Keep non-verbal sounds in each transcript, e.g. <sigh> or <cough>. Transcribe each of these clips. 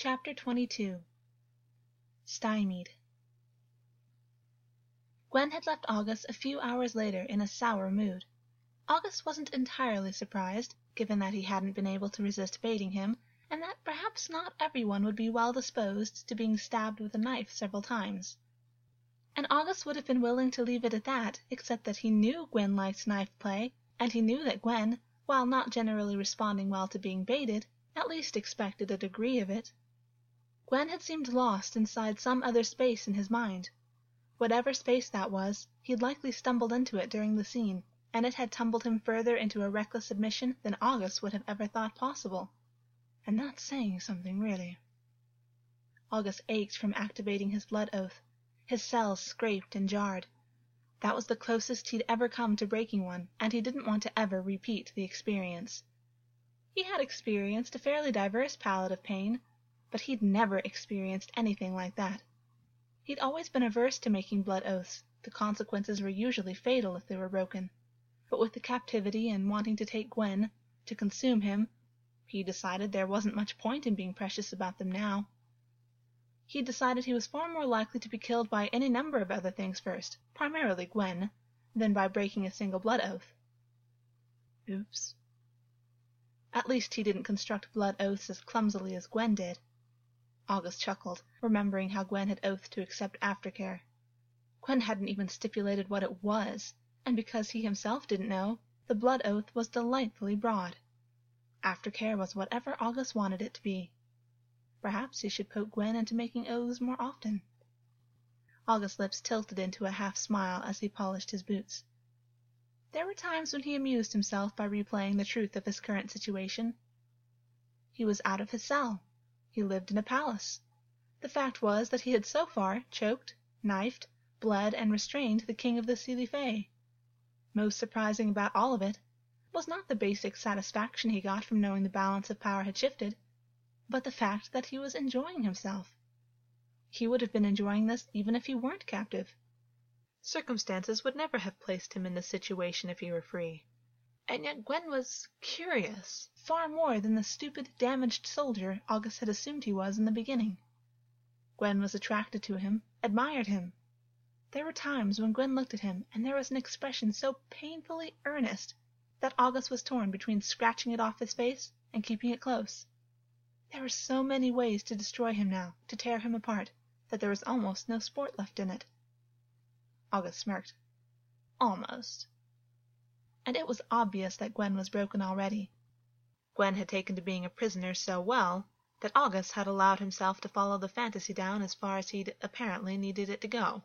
Chapter 22 Stymied Gwyn had left Augus a few hours later in a sour mood. Augus wasn't entirely surprised, given that he hadn't been able to resist baiting him, and that perhaps not everyone would be well disposed to being stabbed with a knife several times. And Augus would have been willing to leave it at that, except that he knew Gwyn liked knife play, and he knew that Gwyn, while not generally responding well to being baited, at least expected a degree of it. Gwyn had seemed lost inside some other space in his mind. Whatever space that was, he'd likely stumbled into it during the scene, and it had tumbled him further into a reckless submission than Augus would have ever thought possible. And that's saying something, really. Augus ached from activating his blood oath. His cells scraped and jarred. That was the closest he'd ever come to breaking one, and he didn't want to ever repeat the experience. He had experienced a fairly diverse palette of pain, but he'd never experienced anything like that. He'd always been averse to making blood oaths, the consequences were usually fatal if they were broken. But with the captivity and wanting to take Gwyn, to consume him, he decided there wasn't much point in being precious about them now. He decided he was far more likely to be killed by any number of other things first, primarily Gwyn, than by breaking a single blood oath. Oops. At least he didn't construct blood oaths as clumsily as Gwyn did. Augus chuckled, remembering how Gwyn had oathed to accept aftercare. Gwyn hadn't even stipulated what it was, and because he himself didn't know, the blood oath was delightfully broad. Aftercare was whatever Augus wanted it to be. Perhaps he should poke Gwyn into making oaths more often. Augus's lips tilted into a half smile as he polished his boots. There were times when he amused himself by replaying the truth of his current situation. He was out of his cell. He lived in a palace. The fact was that he had so far choked, knifed, bled, and restrained the king of the Seelie Fae. Most surprising about all of it was not the basic satisfaction he got from knowing the balance of power had shifted, but the fact that he was enjoying himself. He would have been enjoying this even if he weren't captive. Circumstances would never have placed him in this situation if he were free. And yet Gwyn was curious, far more than the stupid, damaged soldier Augus had assumed he was in the beginning. Gwyn was attracted to him, admired him. There were times when Gwyn looked at him and there was an expression so painfully earnest that Augus was torn between scratching it off his face and keeping it close. There were so many ways to destroy him now, to tear him apart, that there was almost no sport left in it. Augus smirked. Almost and it was obvious that Gwyn was broken already. Gwyn had taken to being a prisoner so well that Augus had allowed himself to follow the fantasy down as far as he'd apparently needed it to go.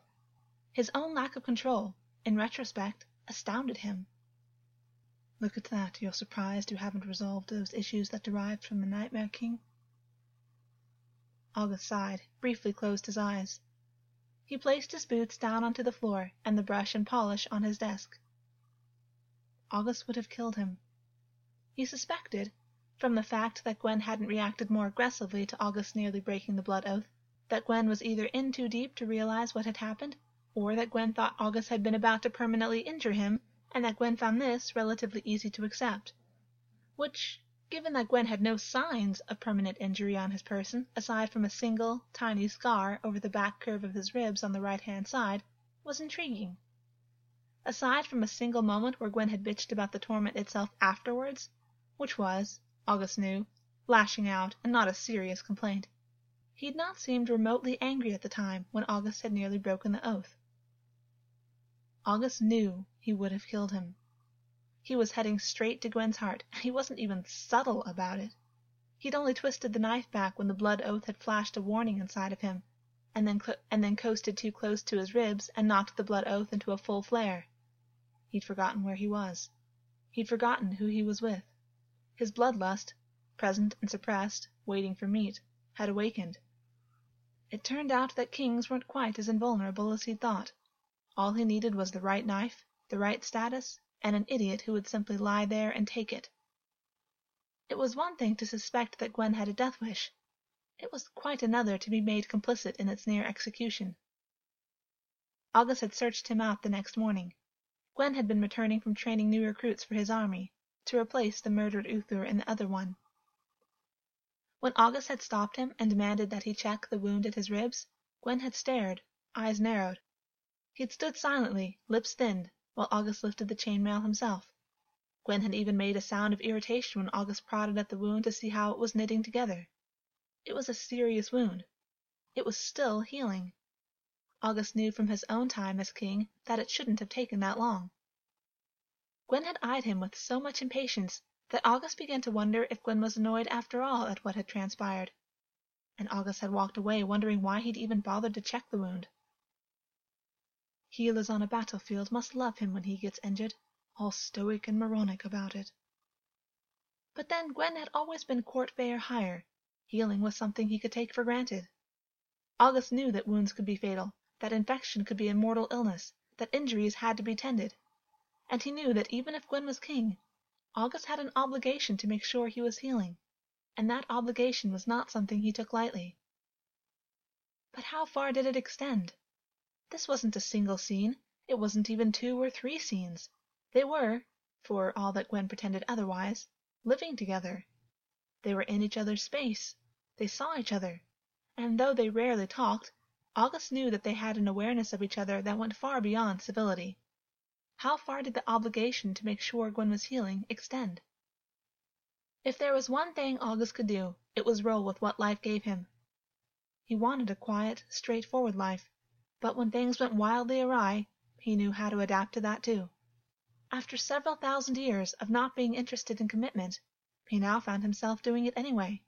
His own lack of control, in retrospect, astounded him. Look at that, you're surprised you haven't resolved those issues that derived from the Nightmare King? Augus sighed, briefly closed his eyes. He placed his boots down onto the floor and the brush and polish on his desk. Augus would have killed him. He suspected, from the fact that Gwyn hadn't reacted more aggressively to Augus nearly breaking the blood oath, that Gwyn was either in too deep to realize what had happened, or that Gwyn thought Augus had been about to permanently injure him, and that Gwyn found this relatively easy to accept. Which, given that Gwyn had no signs of permanent injury on his person, aside from a single, tiny scar over the back curve of his ribs on the right hand side, was intriguing. Aside from a single moment where Gwyn had bitched about the torment itself afterwards, which was, Augus knew, lashing out and not a serious complaint, he had not seemed remotely angry at the time when Augus had nearly broken the oath. Augus knew he would have killed him. He was heading straight to Gwyn's heart, and he wasn't even subtle about it. He'd only twisted the knife back when the blood oath had flashed a warning inside of him, and then, and then coasted too close to his ribs and knocked the blood oath into a full flare. He'd forgotten where he was. He'd forgotten who he was with. His bloodlust, present and suppressed, waiting for meat, had awakened. It turned out that kings weren't quite as invulnerable as he'd thought. All he needed was the right knife, the right status, and an idiot who would simply lie there and take it. It was one thing to suspect that Gwyn had a death wish. It was quite another to be made complicit in its near execution. Augus had searched him out the next morning. Gwyn had been returning from training new recruits for his army, to replace the murdered Uther in the other one. When Augus had stopped him and demanded that he check the wound at his ribs, Gwyn had stared, eyes narrowed. He had stood silently, lips thinned, while Augus lifted the chain mail himself. Gwyn had even made a sound of irritation when Augus prodded at the wound to see how it was knitting together. It was a serious wound. It was still healing. Augus knew from his own time as king that it shouldn't have taken that long. Gwyn had eyed him with so much impatience that Augus began to wonder if Gwyn was annoyed after all at what had transpired. And Augus had walked away wondering why he'd even bothered to check the wound. Healers on a battlefield must love him when he gets injured, all stoic and moronic about it. But then Gwyn had always been court Bayer higher. Healing was something he could take for granted. Augus knew that wounds could be fatal, that infection could be a mortal illness, that injuries had to be tended. And he knew that even if Gwyn was king, Augus had an obligation to make sure he was healing, and that obligation was not something he took lightly. But how far did it extend? This wasn't a single scene, it wasn't even two or three scenes. They were, for all that Gwyn pretended otherwise, living together. They were in each other's space, they saw each other, and though they rarely talked, Augus knew that they had an awareness of each other that went far beyond civility. How far did the obligation to make sure Gwyn was healing extend? If there was one thing Augus could do, it was roll with what life gave him. He wanted a quiet, straightforward life, but when things went wildly awry, he knew how to adapt to that too. After several thousand years of not being interested in commitment, he now found himself doing it anyway.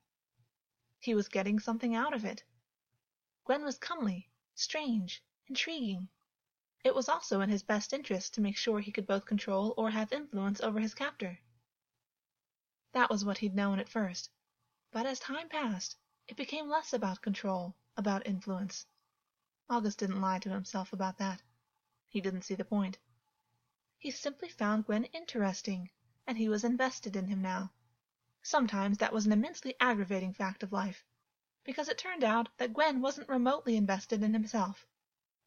He was getting something out of it. Gwyn was comely, strange, intriguing. It was also in his best interest to make sure he could both control or have influence over his captor. That was what he'd known at first, but as time passed, it became less about control, about influence. Augus didn't lie to himself about that. He didn't see the point. He simply found Gwyn interesting, and he was invested in him now. Sometimes that was an immensely aggravating fact of life, because it turned out that Gwyn wasn't remotely invested in himself.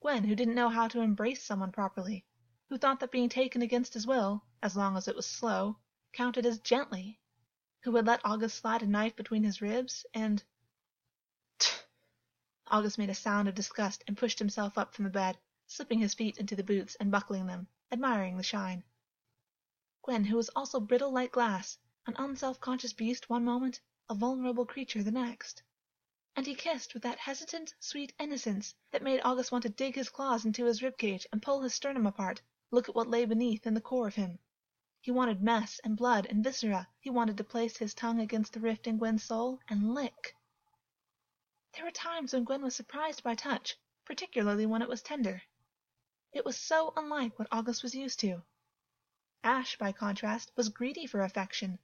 Gwyn, who didn't know how to embrace someone properly, who thought that being taken against his will, as long as it was slow, counted as gently, who would let Augus slide a knife between his ribs, and Tch! Augus made a sound of disgust and pushed himself up from the bed, slipping his feet into the boots and buckling them, admiring the shine. Gwyn, who was also brittle like glass, an unself-conscious beast one moment, a vulnerable creature the next and he kissed with that hesitant, sweet innocence that made Augus want to dig his claws into his rib cage and pull his sternum apart, look at what lay beneath in the core of him. He wanted mess and blood and viscera. He wanted to place his tongue against the rift in Gwyn's soul and lick. There were times when Gwyn was surprised by touch, particularly when it was tender. It was so unlike what Augus was used to. Ash, by contrast, was greedy for affection.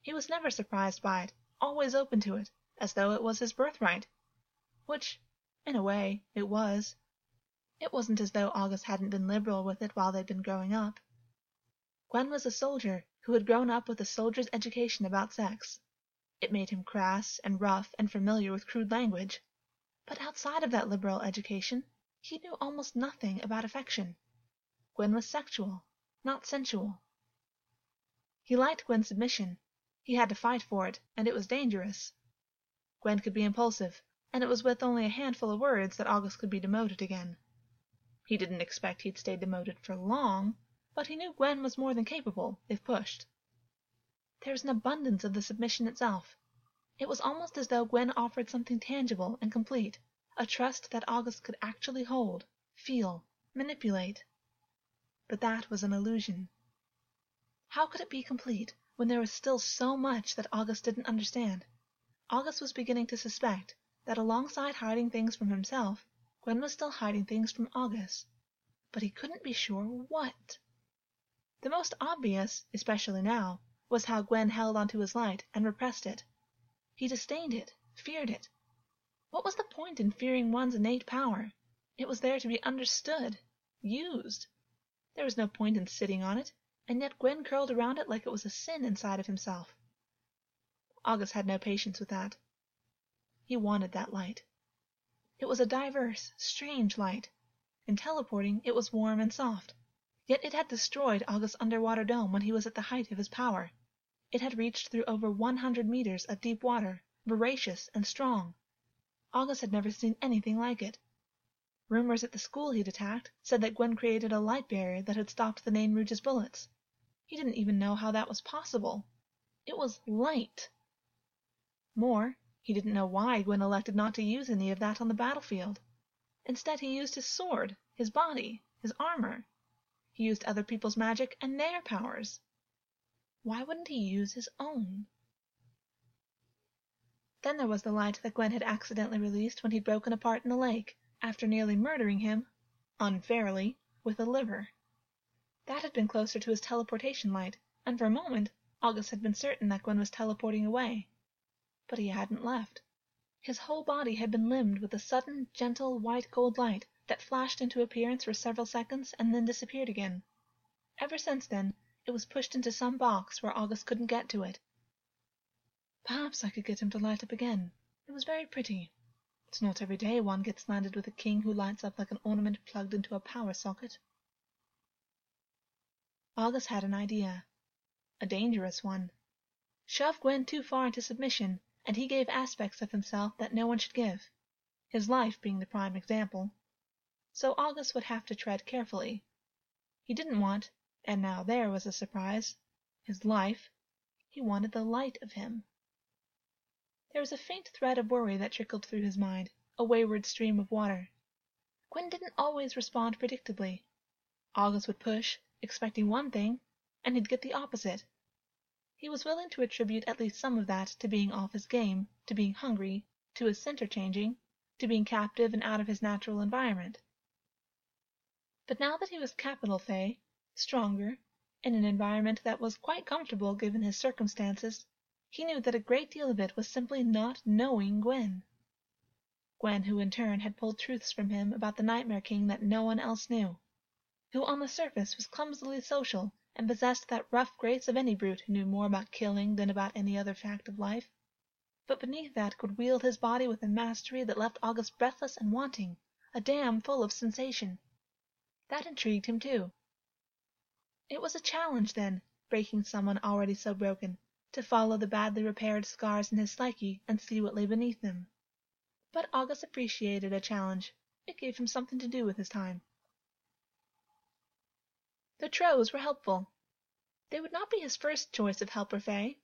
He was never surprised by it, always open to it, as though it was his birthright. Which, in a way, it was. It wasn't as though Augus hadn't been liberal with it while they'd been growing up. Gwyn was a soldier who had grown up with a soldier's education about sex. It made him crass and rough and familiar with crude language. But outside of that liberal education, he knew almost nothing about affection. Gwyn was sexual, not sensual. He liked Gwyn's submission. He had to fight for it, and it was dangerous. Gwyn could be impulsive, and it was with only a handful of words that Augus could be demoted again. He didn't expect he'd stay demoted for long, but he knew Gwyn was more than capable, if pushed. There was an abundance of the submission itself. It was almost as though Gwyn offered something tangible and complete, a trust that Augus could actually hold, feel, manipulate. But that was an illusion. How could it be complete when there was still so much that Augus didn't understand? Augus was beginning to suspect that alongside hiding things from himself, Gwyn was still hiding things from Augus, but he couldn't be sure what. The most obvious, especially now, was how Gwyn held onto his light and repressed it. He disdained it, feared it. What was the point in fearing one's innate power? It was there to be understood, used. There was no point in sitting on it, and yet Gwyn curled around it like it was a sin inside of himself. Augus had no patience with that. He wanted that light. It was a diverse, strange light. In teleporting it was warm and soft. Yet it had destroyed Augus's underwater dome when he was at the height of his power. It had reached through over one hundred meters of deep water, voracious, and strong. Augus had never seen anything like it. Rumors at the school he'd attacked said that Gwyn created a light barrier that had stopped the Nain Rouge's bullets. He didn't even know how that was possible. It was light. More, he didn't know why Gwyn elected not to use any of that on the battlefield. Instead, he used his sword, his body, his armor. He used other people's magic and their powers. Why wouldn't he use his own? Then there was the light that Gwyn had accidentally released when he'd broken apart in the lake, after nearly murdering him, unfairly, with a liver. That had been closer to his teleportation light, and for a moment Augus had been certain that Gwyn was teleporting away. But he hadn't left. His whole body had been limned with a sudden, gentle, white gold light that flashed into appearance for several seconds and then disappeared again. Ever since then, it was pushed into some box where Augus couldn't get to it. Perhaps I could get him to light up again. It was very pretty. It's not every day one gets landed with a king who lights up like an ornament plugged into a power socket. Augus had an idea. A dangerous one. Shove Gwyn too far into submission, and he gave aspects of himself that no one should give, his life being the prime example. So Augus would have to tread carefully. He didn't want, and now there was a surprise, his life. He wanted the light of him. There was a faint thread of worry that trickled through his mind, a wayward stream of water. Gwyn didn't always respond predictably. Augus would push, expecting one thing, and he'd get the opposite. He was willing to attribute at least some of that to being off his game, to being hungry, to his center changing, to being captive and out of his natural environment. But now that he was capital Fae, stronger, in an environment that was quite comfortable given his circumstances, he knew that a great deal of it was simply not knowing Gwyn. Gwyn who in turn had pulled truths from him about the Nightmare King that no one else knew, who on the surface was clumsily social and possessed that rough grace of any brute who knew more about killing than about any other fact of life, but beneath that could wield his body with a mastery that left Augus breathless and wanting, a dam full of sensation. That intrigued him too. It was a challenge, then, breaking someone already so broken, to follow the badly repaired scars in his psyche and see what lay beneath them. But Augus appreciated a challenge. It gave him something to do with his time. The Trows were helpful. They would not be his first choice of helper Fae.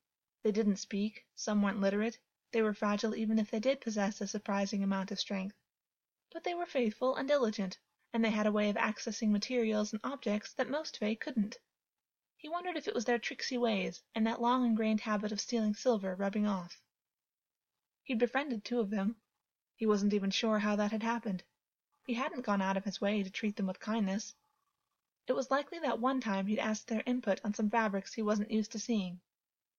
They didn't speak, some weren't literate, they were fragile even if they did possess a surprising amount of strength. But they were faithful and diligent, and they had a way of accessing materials and objects that most Fae couldn't. He wondered if it was their tricksy ways and that long ingrained habit of stealing silver rubbing off. He'd befriended two of them. He wasn't even sure how that had happened. He hadn't gone out of his way to treat them with kindness. It was likely that one time he'd asked their input on some fabrics he wasn't used to seeing,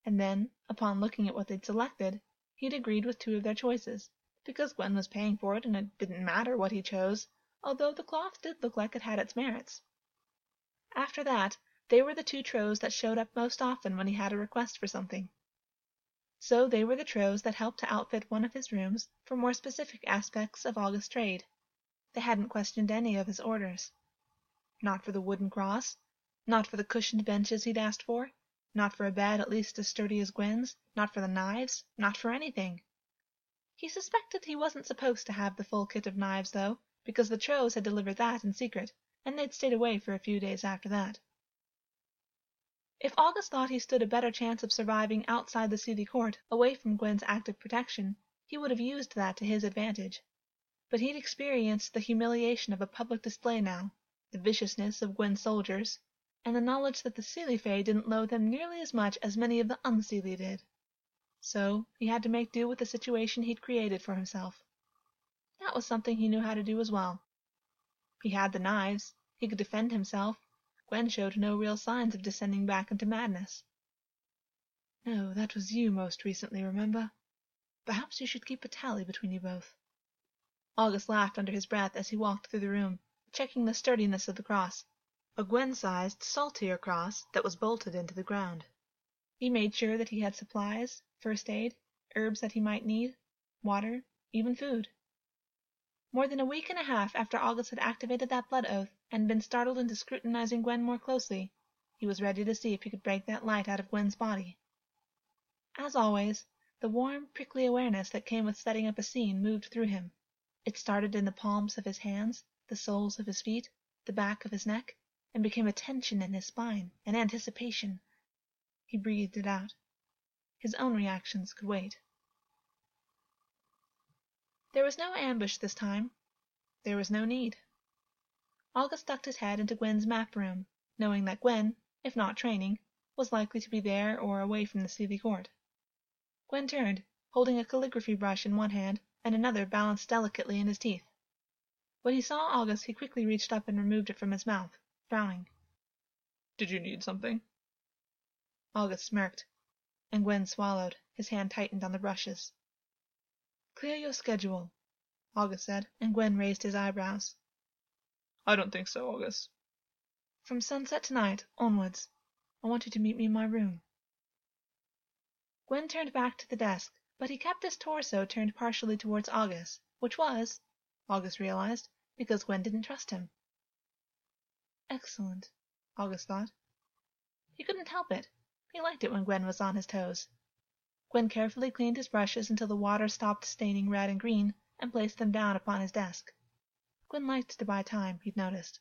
and then, upon looking at what they'd selected, he'd agreed with two of their choices, because Gwyn was paying for it and it didn't matter what he chose, although the cloth did look like it had its merits. After that, they were the two Trows that showed up most often when he had a request for something. So they were the Trows that helped to outfit one of his rooms for more specific aspects of Augus's trade. They hadn't questioned any of his orders. Not for the wooden cross, not for the cushioned benches he'd asked for, not for a bed at least as sturdy as Gwyn's, not for the knives, not for anything. He suspected he wasn't supposed to have the full kit of knives, though, because the Trows had delivered that in secret, and they'd stayed away for a few days after that. If Augus thought he stood a better chance of surviving outside the Seelie court, away from Gwyn's active protection, he would have used that to his advantage. But he'd experienced the humiliation of a public display now, the viciousness of Gwyn's soldiers, and the knowledge that the Seelie Fae didn't loathe him nearly as much as many of the Unseelie did. So he had to make do with the situation he'd created for himself. That was something he knew how to do as well. He had the knives, he could defend himself, Gwyn showed no real signs of descending back into madness. No, that was you most recently, remember? Perhaps you should keep a tally between you both. Augus laughed under his breath as he walked through the room, checking the sturdiness of the cross, a Gwyn-sized, saltire cross that was bolted into the ground. He made sure that he had supplies, first aid, herbs that he might need, water, even food. More than a week and a half after Augus had activated that blood oath and been startled into scrutinizing Gwyn more closely, he was ready to see if he could break that light out of Gwyn's body. As always, The warm, prickly awareness that came with setting up a scene moved through him. It started in the palms of his hands, the soles of his feet, the back of his neck, and became a tension in his spine, an anticipation. He breathed it out. His own reactions could wait. There was no ambush this time. There was no need. Augus ducked his head into Gwyn's map room, knowing that Gwyn, if not training, was likely to be there or away from the Seelie court. Gwyn turned, holding a calligraphy brush in one hand and another balanced delicately in his teeth. When he saw Augus he quickly reached up and removed it from his mouth, frowning. Did you need something? Augus smirked, and Gwyn swallowed, his hand tightened on the brushes. Clear your schedule, Augus said, and Gwyn raised his eyebrows. I don't think so, Augus. From sunset tonight, onwards, I want you to meet me in my room. Gwyn turned back to the desk, but he kept his torso turned partially towards Augus, which was, Augus realized, because Gwyn didn't trust him. Excellent, Augus thought. He couldn't help it. He liked it when Gwyn was on his toes. Gwyn carefully cleaned his brushes until the water stopped staining red and green, and placed them down upon his desk. Gwyn liked to buy time, he'd noticed.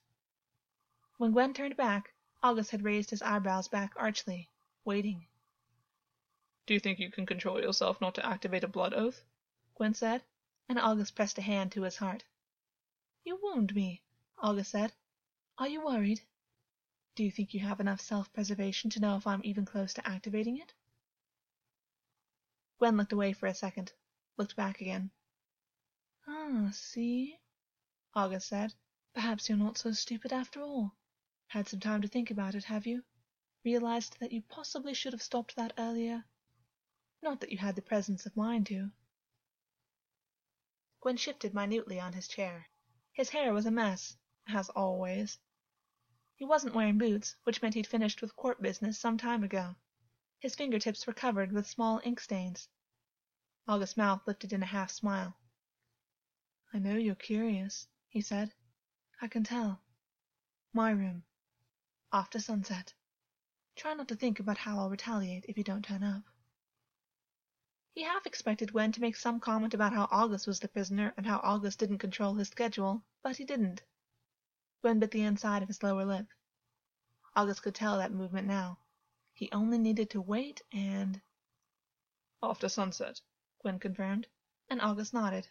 When Gwyn turned back, Augus had raised his eyebrows back archly, waiting. Do you think you can control yourself not to activate a blood oath? Gwyn said, and Augus pressed a hand to his heart. You wound me, Augus said. Are you worried? Do you think you have enough self preservation to know if I'm even close to activating it? Gwyn looked away for a second, looked back again. Ah, see? Augus said. Perhaps you're not so stupid after all. Had some time to think about it, have you? Realized that you possibly should have stopped that earlier? Not that you had the presence of mind to. Gwyn shifted minutely on his chair. His hair was a mess, as always. He wasn't wearing boots, which meant he'd finished with court business some time ago. His fingertips were covered with small ink stains. Augus's mouth lifted in a half smile. I know you're curious, he said. I can tell. My room. After sunset. Try not to think about how I'll retaliate if you don't turn up. He half expected Gwyn to make some comment about how Augus was the prisoner and how Augus didn't control his schedule, but he didn't. Gwyn bit the inside of his lower lip. Augus could tell that movement now. He only needed to wait and. After sunset, Gwyn confirmed, and Augus nodded.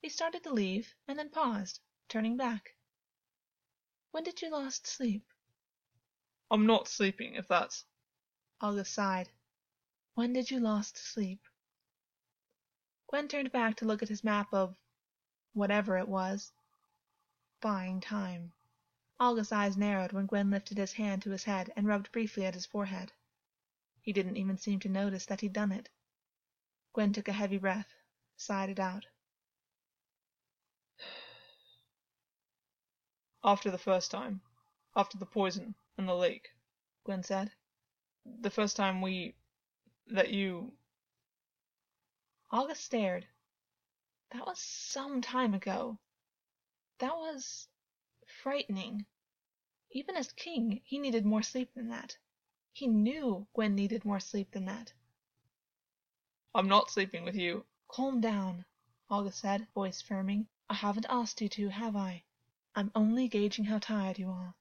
He started to leave, and then paused, turning back. When did you last sleep? I'm not sleeping, if that's. Augus sighed. When did you last sleep? Gwyn turned back to look at his map of whatever it was. Buying time. Augus's eyes narrowed when Gwyn lifted his hand to his head and rubbed briefly at his forehead. He didn't even seem to notice that he'd done it. Gwyn took a heavy breath, sighed it out. <sighs> After the first time. After the poison and the lake, Gwyn said. The first time we. that you. Augus stared. That was some time ago. That was frightening. Even as king, he needed more sleep than that. He knew Gwyn needed more sleep than that. I'm not sleeping with you. Calm down, Augus said, voice firming. I haven't asked you to, have I? I'm only gauging how tired you are.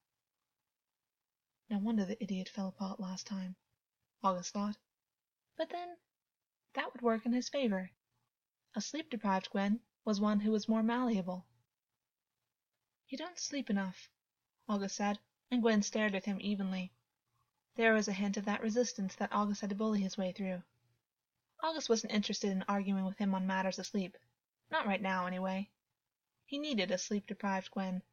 No wonder the idiot fell apart last time, Augus thought. But then, that would work in his favor. A sleep deprived Gwyn was one who was more malleable. You don't sleep enough, Augus said, and Gwyn stared at him evenly. There was a hint of that resistance that Augus had to bully his way through. Augus wasn't interested in arguing with him on matters of sleep. Not right now, anyway. He needed a sleep deprived Gwyn.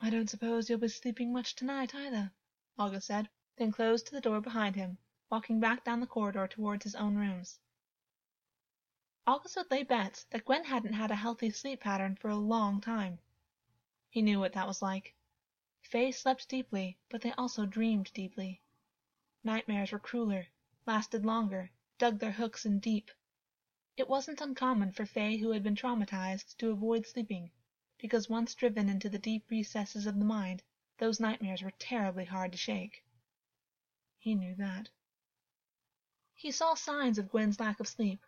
I don't suppose you'll be sleeping much tonight, either, Augus said, then closed the door behind him, walking back down the corridor towards his own rooms. Augus would lay bets that Gwyn hadn't had a healthy sleep pattern for a long time. He knew what that was like. Fae slept deeply, but they also dreamed deeply. Nightmares were crueler, lasted longer, dug their hooks in deep. It wasn't uncommon for Fae who had been traumatized to avoid sleeping, because once driven into the deep recesses of the mind, those nightmares were terribly hard to shake. He knew that. He saw signs of Gwyn's lack of sleep.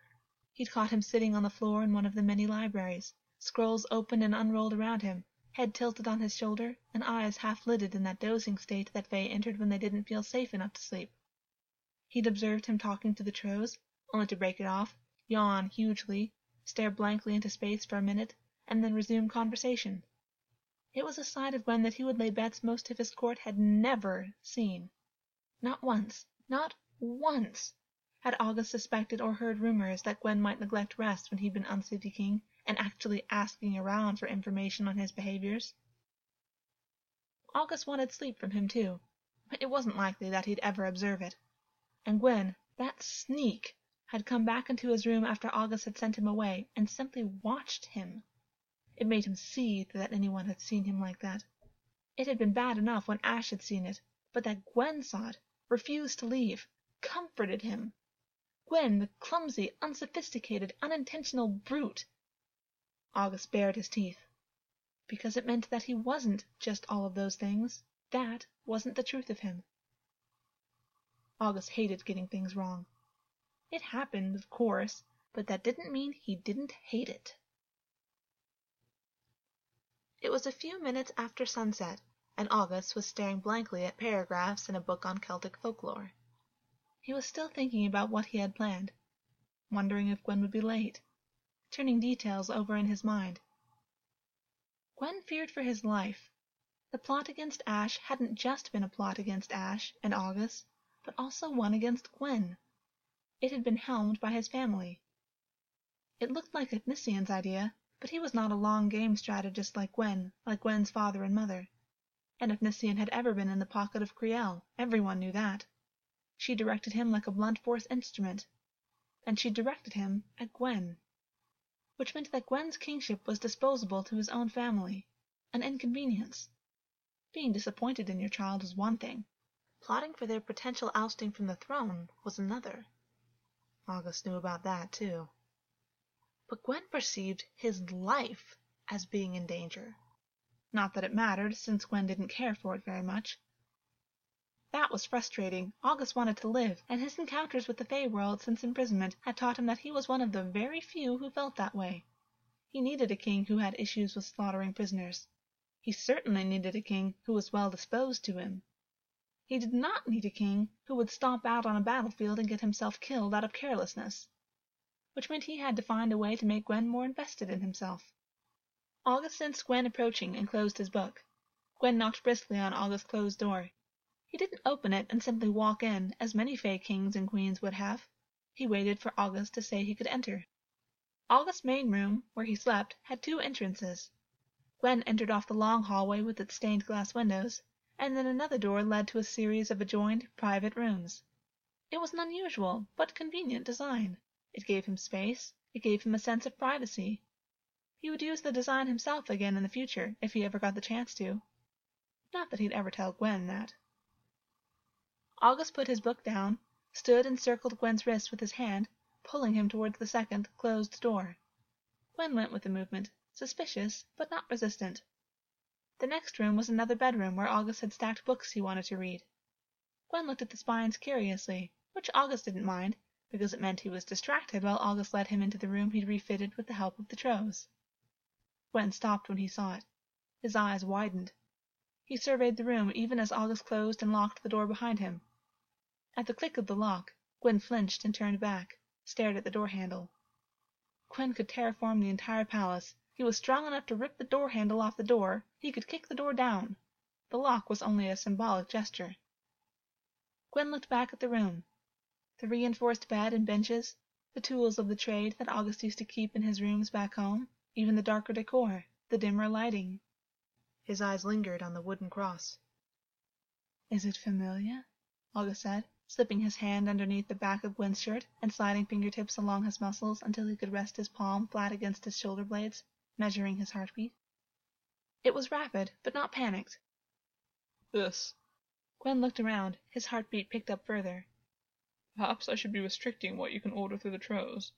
He'd caught him sitting on the floor in one of the many libraries, scrolls open and unrolled around him, head tilted on his shoulder, and eyes half lidded in that dozing state that Fae entered when they didn't feel safe enough to sleep. He'd observed him talking to the Trows, only to break it off, yawn hugely, stare blankly into space for a minute, and then resume conversation. It was a side of Gwyn that he would lay bets most of his court had never seen. Not once, not once, had Augus suspected or heard rumors that Gwyn might neglect rest when he'd been Unseelie king and actually asking around for information on his behaviors. Augus wanted sleep from him, too, but it wasn't likely that he'd ever observe it. And Gwyn, that sneak, had come back into his room after Augus had sent him away and simply watched him. It made him seethe that anyone had seen him like that. It had been bad enough when Ash had seen it, but that Gwyn saw it, refused to leave, comforted him. Gwyn, the clumsy, unsophisticated, unintentional brute. Augus bared his teeth. Because it meant that he wasn't just all of those things. That wasn't the truth of him. Augus hated getting things wrong. It happened, of course, but that didn't mean he didn't hate it. It was a few minutes after sunset, and Augus was staring blankly at paragraphs in a book on Celtic folklore. He was still thinking about what he had planned, wondering if Gwyn would be late, turning details over in his mind. Gwyn feared for his life. The plot against Ash hadn't just been a plot against Ash and Augus, but also one against Gwyn. It had been helmed by his family. It looked like Efnysien's idea, but he was not a long game strategist like Gwyn, like Gwen's father and mother. And if Nician had ever been in the pocket of Criel, everyone knew that. She directed him like a blunt force instrument. And she directed him at Gwyn. Which meant that Gwyn's kingship was disposable to his own family. An inconvenience. Being disappointed in your child is one thing. Plotting for their potential ousting from the throne was another. Augus knew about that, too. But Gwyn perceived his life as being in danger. Not that it mattered, since Gwyn didn't care for it very much. That was frustrating. Augus wanted to live, and his encounters with the Fae world since imprisonment had taught him that he was one of the very few who felt that way. He needed a king who had issues with slaughtering prisoners. He certainly needed a king who was well disposed to him. He did not need a king who would stomp out on a battlefield and get himself killed out of carelessness which meant he had to find a way to make Gwyn more invested in himself. Augus sensed Gwyn approaching and closed his book. Gwyn knocked briskly on Augus's closed door. He didn't open it and simply walk in, as many Fae kings and queens would have. He waited for Augus to say he could enter. Augus's main room, where he slept, had two entrances. Gwyn entered off the long hallway with its stained glass windows, and then another door led to a series of adjoined private rooms. It was an unusual but convenient design. It gave him space, it gave him a sense of privacy. He would use the design himself again in the future, if he ever got the chance to. Not that he'd ever tell Gwyn that. Augus put his book down, stood and circled Gwyn's wrist with his hand, pulling him towards the second, closed door. Gwyn went with the movement, suspicious, but not resistant. The next room was another bedroom where Augus had stacked books he wanted to read. Gwyn looked at the spines curiously, which Augus didn't mind, because it meant he was distracted while Augus led him into the room he'd refitted with the help of the Trows. Gwyn stopped when he saw it. His eyes widened. He surveyed the room even as Augus closed and locked the door behind him. At the click of the lock, Gwyn flinched and turned back, stared at the door handle. Gwyn could terraform the entire palace. He was strong enough to rip the door handle off the door. He could kick the door down. The lock was only a symbolic gesture. Gwyn looked back at the room the reinforced bed and benches, the tools of the trade that Augus used to keep in his rooms back home, even the darker decor, the dimmer lighting. His eyes lingered on the wooden cross. Is it familiar? Augus said, slipping his hand underneath the back of Gwyn's shirt and sliding fingertips along his muscles until he could rest his palm flat against his shoulder blades, measuring his heartbeat. It was rapid, but not panicked. This. Gwyn looked around, his heartbeat picked up further. Perhaps I should be restricting what you can order through the Trows.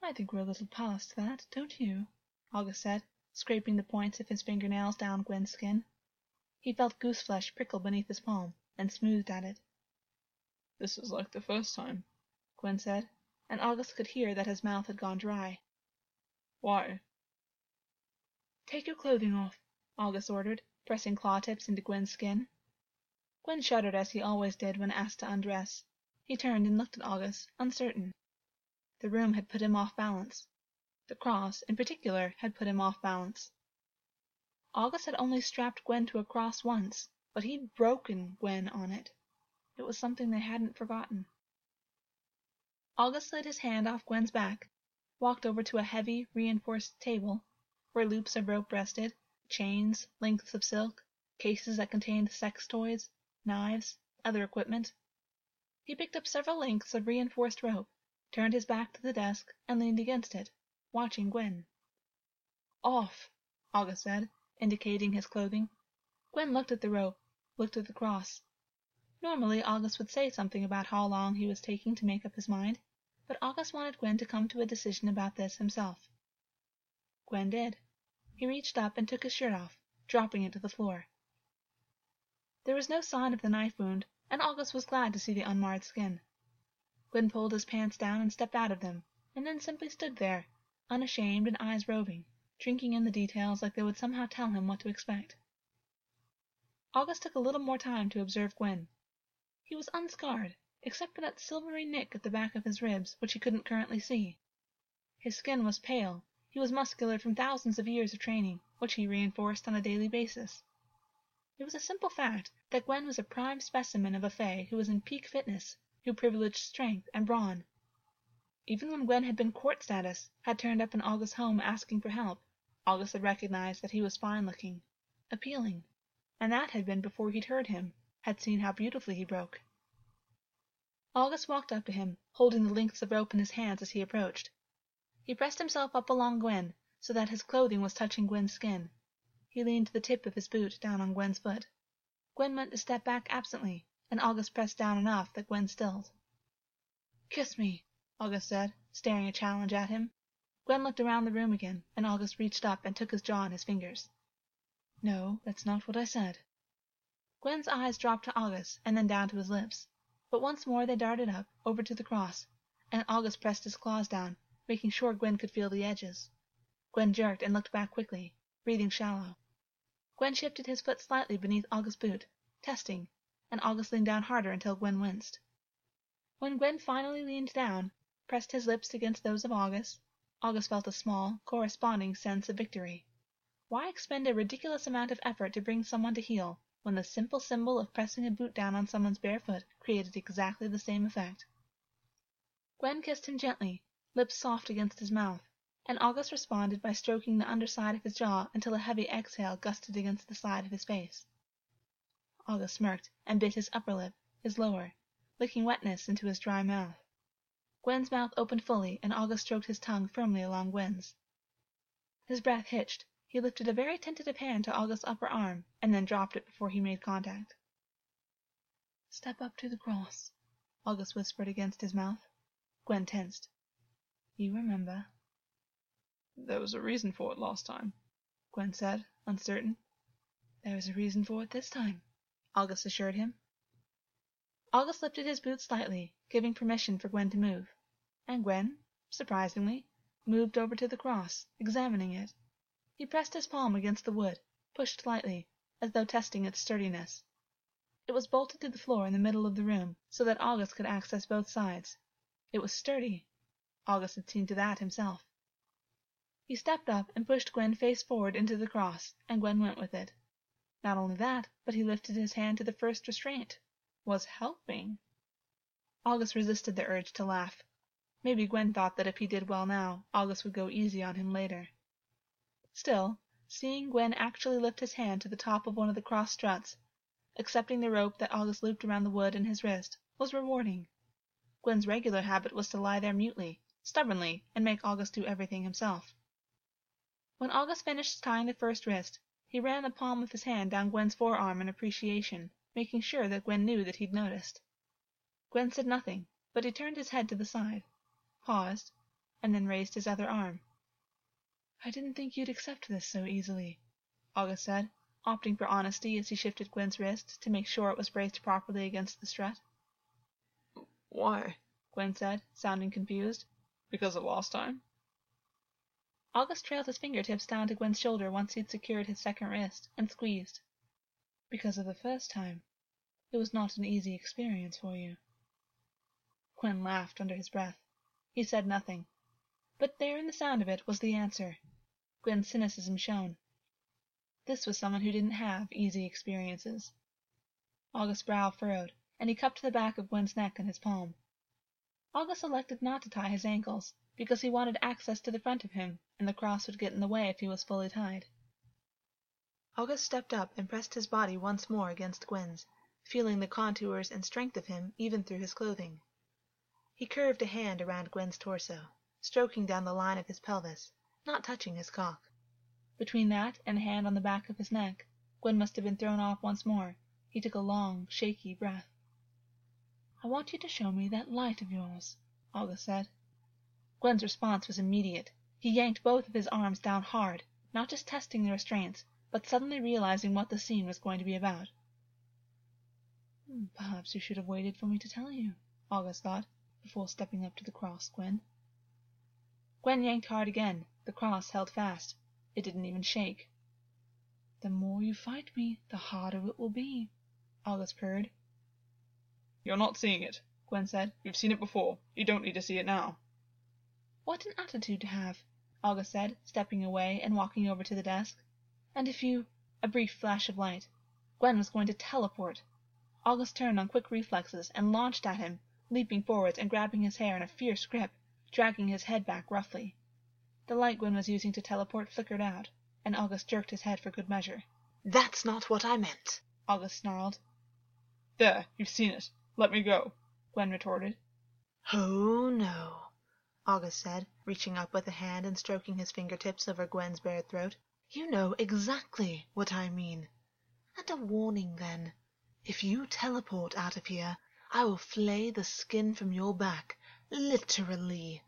I think we're a little past that, don't you? Augus said, scraping the points of his fingernails down Gwyn's skin. He felt goose flesh prickle beneath his palm, and smoothed at it. This is like the first time, Gwyn said, and Augus could hear that his mouth had gone dry. Why? Take your clothing off, Augus ordered, pressing claw tips into Gwyn's skin. Gwyn shuddered as he always did when asked to undress. He turned and looked at Augus, uncertain. The room had put him off balance. The cross, in particular, had put him off balance. Augus had only strapped Gwyn to a cross once, but he'd broken Gwyn on it. It was something they hadn't forgotten. Augus slid his hand off Gwyn's back, walked over to a heavy, reinforced table, where loops of rope rested, chains, lengths of silk, cases that contained sex toys, knives, other equipment. He picked up several lengths of reinforced rope, turned his back to the desk, and leaned against it, watching Gwyn. Off, Augus said, indicating his clothing. Gwyn looked at the rope, looked at the cross. Normally Augus would say something about how long he was taking to make up his mind, but Augus wanted Gwyn to come to a decision about this himself. Gwyn did. He reached up and took his shirt off, dropping it to the floor. There was no sign of the knife wound, and Augus was glad to see the unmarred skin. Gwyn pulled his pants down and stepped out of them, and then simply stood there, unashamed and eyes roving, drinking in the details like they would somehow tell him what to expect. Augus took a little more time to observe Gwyn. He was unscarred, except for that silvery nick at the back of his ribs, which he couldn't currently see. His skin was pale, he was muscular from thousands of years of training, which he reinforced on a daily basis. It was a simple fact that Gwyn was a prime specimen of a fae who was in peak fitness, who privileged strength and brawn. Even when Gwyn had been court status, had turned up in Augus's home asking for help, Augus had recognized that he was fine looking, appealing, and that had been before he'd heard him, had seen how beautifully he broke. Augus walked up to him, holding the lengths of rope in his hands as he approached. He pressed himself up along Gwyn, so that his clothing was touching Gwyn's skin, he leaned the tip of his boot down on Gwyn's foot. Gwyn went to step back absently, and Augus pressed down enough that Gwyn stilled. Kiss me, Augus said, staring a challenge at him. Gwyn looked around the room again, and Augus reached up and took his jaw in his fingers. No, that's not what I said. Gwyn's eyes dropped to Augus and then down to his lips, but once more they darted up, over to the cross, and Augus pressed his claws down, making sure Gwyn could feel the edges. Gwyn jerked and looked back quickly, breathing shallow. Gwyn shifted his foot slightly beneath Augus's boot, testing, and Augus leaned down harder until Gwyn winced. When Gwyn finally leaned down, pressed his lips against those of Augus, Augus felt a small, corresponding sense of victory. Why expend a ridiculous amount of effort to bring someone to heel when the simple symbol of pressing a boot down on someone's bare foot created exactly the same effect? Gwyn kissed him gently, lips soft against his mouth and Augus responded by stroking the underside of his jaw until a heavy exhale gusted against the side of his face. Augus smirked and bit his upper lip, his lower, licking wetness into his dry mouth. Gwyn's mouth opened fully, and Augus stroked his tongue firmly along Gwyn's. His breath hitched. He lifted a very tentative hand to Augus's upper arm, and then dropped it before he made contact. Step up to the cross, Augus whispered against his mouth. Gwyn tensed. You remember. There was a reason for it last time, Gwyn said, uncertain. There is a reason for it this time, Augus assured him. Augus lifted his boot slightly, giving permission for Gwyn to move, and Gwyn, surprisingly, moved over to the cross, examining it. He pressed his palm against the wood, pushed lightly, as though testing its sturdiness. It was bolted to the floor in the middle of the room, so that Augus could access both sides. It was sturdy. Augus had seen to that himself. He stepped up and pushed Gwyn face forward into the cross, and Gwyn went with it. Not only that, but he lifted his hand to the first restraint. Was helping. Augus resisted the urge to laugh. Maybe Gwyn thought that if he did well now, Augus would go easy on him later. Still, seeing Gwyn actually lift his hand to the top of one of the cross struts, accepting the rope that Augus looped around the wood in his wrist, was rewarding. Gwyn's regular habit was to lie there mutely, stubbornly, and make Augus do everything himself. When Augus finished tying the first wrist, he ran the palm of his hand down Gwyn's forearm in appreciation, making sure that Gwyn knew that he'd noticed. Gwyn said nothing, but he turned his head to the side, paused, and then raised his other arm. I didn't think you'd accept this so easily, Augus said, opting for honesty as he shifted Gwyn's wrist to make sure it was braced properly against the strut. Why? Gwyn said, sounding confused. Because of last time? Augus trailed his fingertips down to Gwyn's shoulder once he'd secured his second wrist, and squeezed. Because of the first time. It was not an easy experience for you. Gwyn laughed under his breath. He said nothing. But there in the sound of it was the answer. Gwyn's cynicism shone. This was someone who didn't have easy experiences. Augus's brow furrowed, and he cupped the back of Gwyn's neck in his palm. Augus elected not to tie his ankles, because he wanted access to the front of him, and the cross would get in the way if he was fully tied. Augus stepped up and pressed his body once more against Gwyn's, feeling the contours and strength of him even through his clothing. He curved a hand around Gwyn's torso, stroking down the line of his pelvis, not touching his cock. Between that and a hand on the back of his neck, Gwyn must have been thrown off once more. He took a long, shaky breath. I want you to show me that light of yours, Augus said. Gwyn's response was immediate. He yanked both of his arms down hard, not just testing the restraints, but suddenly realizing what the scene was going to be about. Perhaps you should have waited for me to tell you, Augus thought, before stepping up to the cross, Gwyn. Gwyn yanked hard again. The cross held fast. It didn't even shake. The more you fight me, the harder it will be, Augus purred. You're not seeing it, Gwyn said. You've seen it before. You don't need to see it now. What an attitude to have, Augus said, stepping away and walking over to the desk. And if you... A brief flash of light. Gwyn was going to teleport. Augus turned on quick reflexes and launched at him, leaping forwards and grabbing his hair in a fierce grip, dragging his head back roughly. The light Gwyn was using to teleport flickered out, and Augus jerked his head for good measure. That's not what I meant, Augus snarled. There, you've seen it. Let me go, Gwyn retorted. Oh, no, Augus said, reaching up with a hand and stroking his fingertips over Gwyn's bare throat. You know exactly what I mean. And a warning, then. If you teleport out of here, I will flay the skin from your back, literally,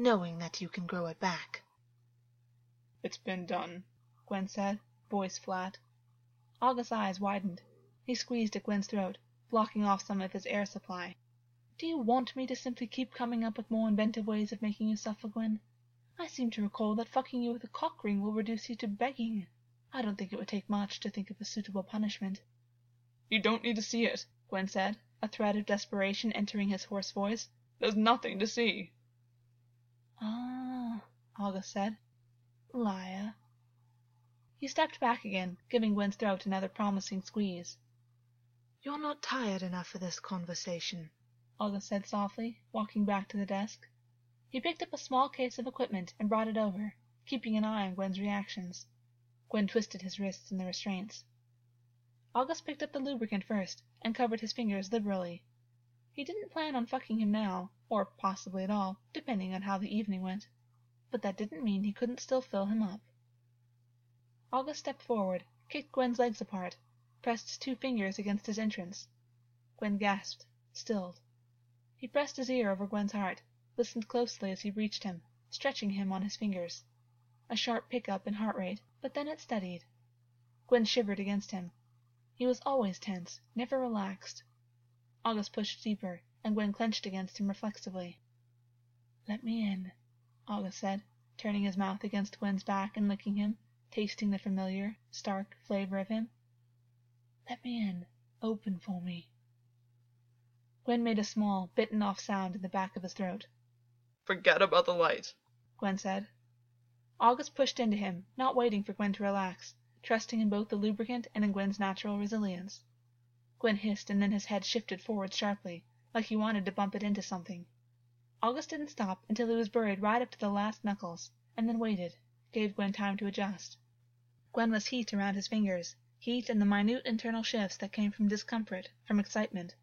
knowing that you can grow it back. It's been done, Gwyn said, voice flat. Augus's eyes widened. He squeezed at Gwyn's throat, blocking off some of his air supply. Do you want me to simply keep coming up with more inventive ways of making you suffer, Gwyn? I seem to recall that fucking you with a cock ring will reduce you to begging. I don't think it would take much to think of a suitable punishment. You don't need to see it, Gwyn said, a thread of desperation entering his hoarse voice. There's nothing to see. Augus said. Liar. He stepped back again, giving Gwyn's throat another promising squeeze. You're not tired enough for this conversation, Augus said softly, walking back to the desk. He picked up a small case of equipment and brought it over, keeping an eye on Gwyn's reactions. Gwyn twisted his wrists in the restraints. Augus picked up the lubricant first and covered his fingers liberally. He didn't plan on fucking him now, or possibly at all, depending on how the evening went. But that didn't mean he couldn't still fill him up. Augus stepped forward, kicked Gwyn's legs apart, pressed two fingers against his entrance. Gwyn gasped, stilled. He pressed his ear over Gwyn's heart, listened closely as he reached him, stretching him on his fingers. A sharp pickup in heart rate, but then it steadied. Gwyn shivered against him. He was always tense, never relaxed. Augus pushed deeper, and Gwyn clenched against him reflexively. Let me in, Augus said, turning his mouth against Gwyn's back and licking him, tasting the familiar, stark flavor of him. Let me in. Open for me. Gwyn made a small, bitten off sound in the back of his throat. Forget about the light, Gwyn said. Augus pushed into him, not waiting for Gwyn to relax, trusting in both the lubricant and in Gwyn's natural resilience. Gwyn hissed and then his head shifted forward sharply, like he wanted to bump it into something. Augus didn't stop until he was buried right up to the last knuckles, and then waited, gave Gwyn time to adjust. Gwyn was heat around his fingers, heat and the minute internal shifts that came from discomfort, from excitement.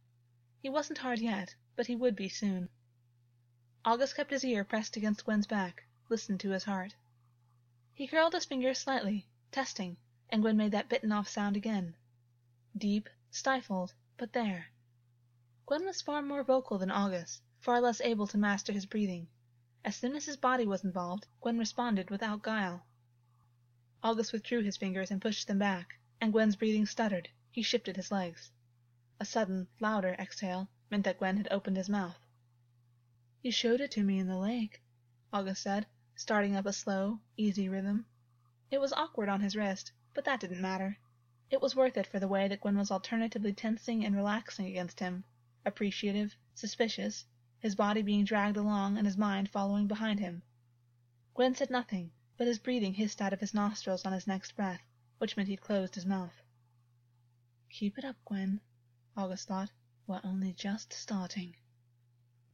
He wasn't hard yet, but he would be soon. Augus kept his ear pressed against Gwyn's back, listened to his heart. He curled his fingers slightly, testing, and Gwyn made that bitten off sound again. Deep, stifled, but there. Gwyn was far more vocal than Augus, far less able to master his breathing. As soon as his body was involved, Gwyn responded without guile. Augus withdrew his fingers and pushed them back, and Gwyn's breathing stuttered. He shifted his legs. A sudden, louder exhale meant that Gwyn had opened his mouth. You showed it to me in the lake, Augus said, starting up a slow, easy rhythm. It was awkward on his wrist, but that didn't matter. It was worth it for the way that Gwyn was alternatively tensing and relaxing against him, appreciative, suspicious, his body being dragged along and his mind following behind him. Gwyn said nothing, but his breathing hissed out of his nostrils on his next breath, which meant he'd closed his mouth. Keep it up, Gwyn, Augus thought. We're only just starting.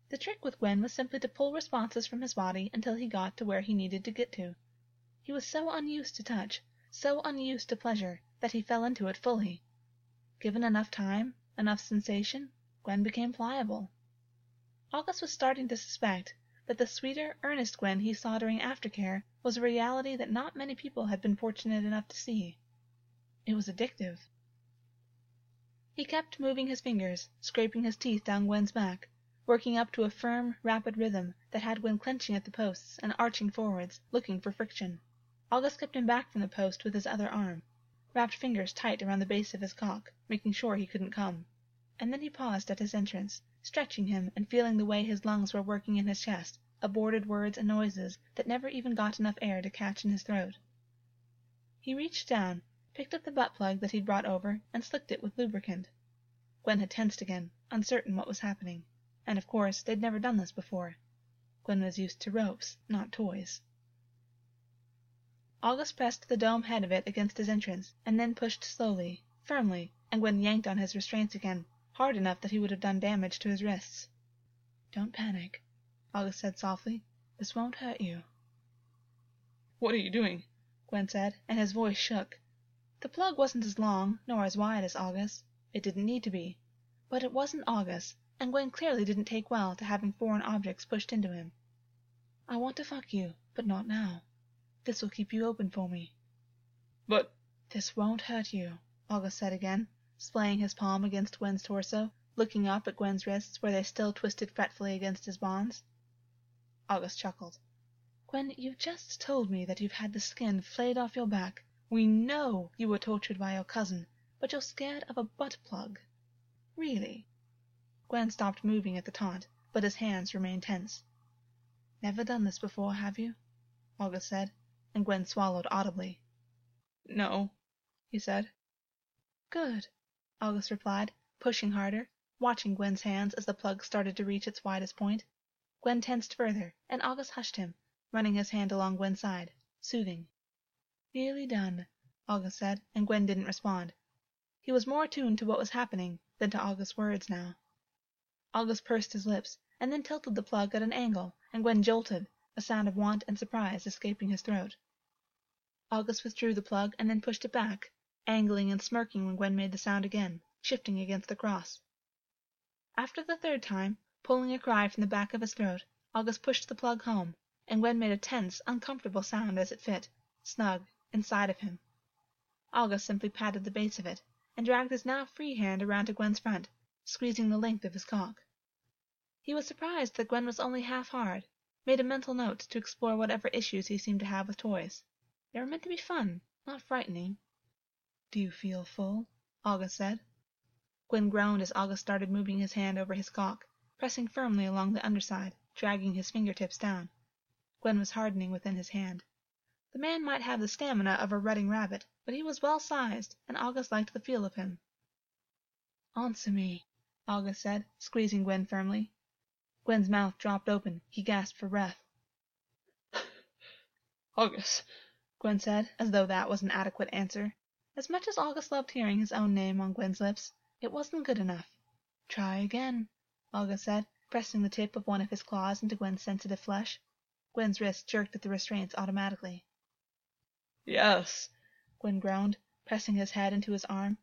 The trick with Gwyn was simply to pull responses from his body until he got to where he needed to get to. He was so unused to touch, so unused to pleasure, that he fell into it fully. Given enough time, enough sensation, Gwyn became pliable. Augus was starting to suspect that the sweeter, earnest Gwyn he saw during aftercare was a reality that not many people had been fortunate enough to see. It was addictive. He kept moving his fingers, scraping his teeth down Gwyn's back, working up to a firm, rapid rhythm that had Gwyn clenching at the posts and arching forwards, looking for friction. Augus kept him back from the post with his other arm, wrapped fingers tight around the base of his cock, making sure he couldn't come. And then he paused at his entrance, stretching him and feeling the way his lungs were working in his chest, aborted words and noises that never even got enough air to catch in his throat. He reached down, picked up the butt plug that he'd brought over, and slicked it with lubricant. Gwyn had tensed again, uncertain what was happening. And of course they'd never done this before. Gwyn was used to ropes, not toys. Augus pressed the dome head of it against his entrance, and then pushed slowly, firmly, and Gwyn yanked on his restraints again, hard enough that he would have done damage to his wrists. Don't panic, Augus said softly. This won't hurt you. What are you doing? Gwyn said, and his voice shook. The plug wasn't as long nor as wide as Augus. It didn't need to be. But it wasn't Augus, and Gwyn clearly didn't take well to having foreign objects pushed into him. I want to fuck you, but not now. This will keep you open for me. But This won't hurt you, Augus said again, splaying his palm against Gwyn's torso, looking up at Gwyn's wrists where they still twisted fretfully against his bonds. Augus chuckled. Gwyn, you've just told me that you've had the skin flayed off your back. We know you were tortured by your cousin, but you're scared of a butt plug. Really? Gwyn stopped moving at the taunt, but his hands remained tense. Never done this before, have you? Augus said, and Gwyn swallowed audibly. no, he said. Good, Augus replied, pushing harder, watching Gwyn's hands as the plug started to reach its widest point. Gwyn tensed further, and Augus hushed him, running his hand along Gwyn's side, soothing. Nearly done, Augus said, and Gwyn didn't respond. He was more attuned to what was happening than to Augus's words now. Augus pursed his lips, and then tilted the plug at an angle, and Gwyn jolted, a sound of want and surprise escaping his throat. Augus withdrew the plug and then pushed it back, angling and smirking when Gwyn made the sound again, shifting against the cross. After the third time, pulling a cry from the back of his throat, Augus pushed the plug home, and Gwyn made a tense, uncomfortable sound as it fit, snug, inside of him. Augus simply patted the base of it, and dragged his now free hand around to Gwyn's front, squeezing the length of his cock. He was surprised that Gwyn was only half hard, made a mental note to explore whatever issues he seemed to have with toys. They were meant to be fun, not frightening. Do you feel full? Augus said. Gwyn groaned as Augus started moving his hand over his cock, pressing firmly along the underside, dragging his fingertips down. Gwyn was hardening within his hand. The man might have the stamina of a rutting rabbit, but he was well sized, and Augus liked the feel of him. Answer me, Augus said, squeezing Gwyn firmly. Gwyn's mouth dropped open. He gasped for breath. <laughs> Augus, Gwyn said, as though that was an adequate answer. As much as Augus loved hearing his own name on Gwyn's lips, it wasn't good enough. Try again, Augus said, pressing the tip of one of his claws into Gwyn's sensitive flesh. Gwyn's wrist jerked at the restraints automatically. Yes, Gwyn groaned, pressing his head into his arm.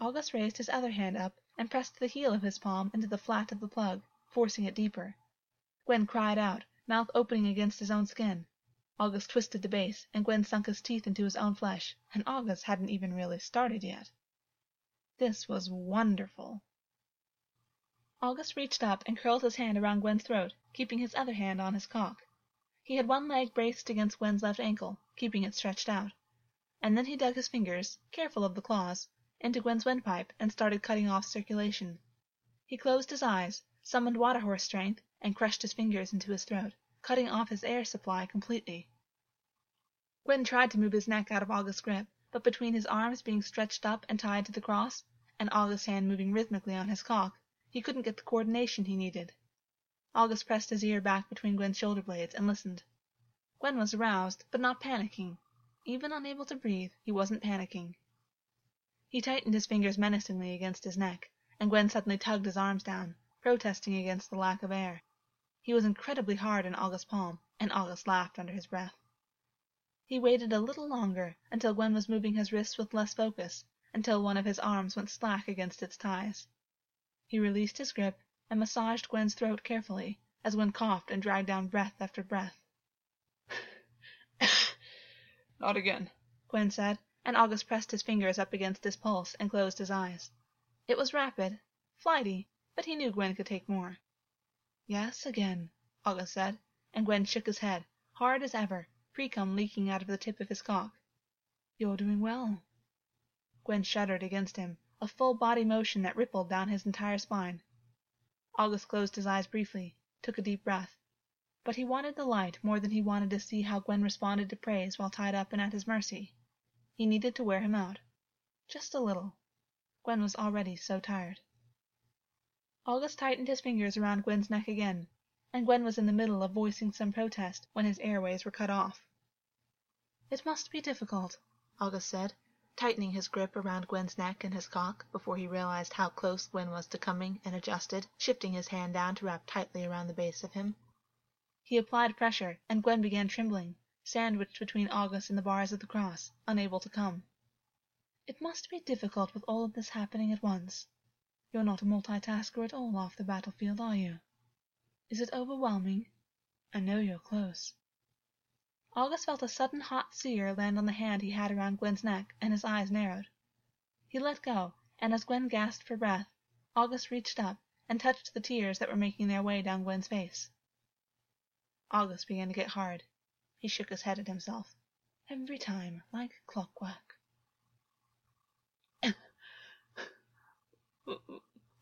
Augus raised his other hand up and pressed the heel of his palm into the flat of the plug, forcing it deeper. Gwyn cried out, mouth opening against his own skin. Augus twisted the base, and Gwyn sunk his teeth into his own flesh, and Augus hadn't even really started yet. This was wonderful. Augus reached up and curled his hand around Gwyn's throat, keeping his other hand on his cock. He had one leg braced against Gwyn's left ankle, keeping it stretched out. And then he dug his fingers, careful of the claws, into Gwyn's windpipe and started cutting off circulation. He closed his eyes, summoned water horse strength, and crushed his fingers into his throat, cutting off his air supply completely. Gwyn tried to move his neck out of Augus's grip, but between his arms being stretched up and tied to the cross, and Augus's hand moving rhythmically on his cock, he couldn't get the coordination he needed. Augus pressed his ear back between Gwyn's shoulder blades and listened. Gwyn was aroused, but not panicking. Even unable to breathe, he wasn't panicking. He tightened his fingers menacingly against his neck, and Gwyn suddenly tugged his arms down, protesting against the lack of air. He was incredibly hard in Augus's palm, and Augus laughed under his breath. He waited a little longer, until Gwyn was moving his wrists with less focus, until one of his arms went slack against its ties. He released his grip and massaged Gwyn's throat carefully, as Gwyn coughed and dragged down breath after breath. <laughs> Not again, Gwyn said, and Augus pressed his fingers up against his pulse and closed his eyes. It was rapid, flighty, but he knew Gwyn could take more. Yes, again, Augus said, and Gwyn shook his head, hard as ever, precum leaking out of the tip of his cock. You're doing well. Gwyn shuddered against him, a full body motion that rippled down his entire spine. Augus closed his eyes briefly, took a deep breath. But he wanted the light more than he wanted to see how Gwyn responded to praise while tied up and at his mercy. He needed to wear him out. Just a little. Gwyn was already so tired. Augus tightened his fingers around Gwyn's neck again, and Gwyn was in the middle of voicing some protest when his airways were cut off. It must be difficult, Augus said, tightening his grip around Gwyn's neck and his cock before he realized how close Gwyn was to coming and adjusted, shifting his hand down to wrap tightly around the base of him. He applied pressure, and Gwyn began trembling, sandwiched between Augus and the bars of the cross, unable to come. It must be difficult with all of this happening at once. You're not a multitasker at all off the battlefield, are you? Is it overwhelming? I know you're close. Augus felt a sudden hot sear land on the hand he had around Gwyn's neck, and his eyes narrowed. He let go, and as Gwyn gasped for breath, Augus reached up and touched the tears that were making their way down Gwyn's face. August began to get hard. He shook his head at himself. Every time, like clockwork.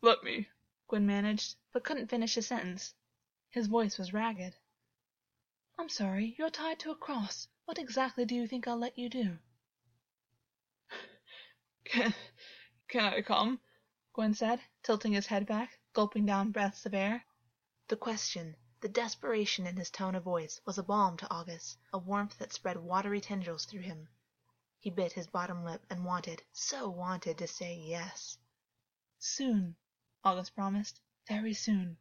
Let me, Gwyn managed, but couldn't finish his sentence. His voice was ragged. I'm sorry, you're tied to a cross. What exactly do you think I'll let you do? Can, can I come? Gwyn said, tilting his head back, gulping down breaths of air. The question, the desperation in his tone of voice, was a balm to Augus, a warmth that spread watery tendrils through him. He bit his bottom lip and wanted, so wanted, to say yes. Soon, Augus promised. Very soon.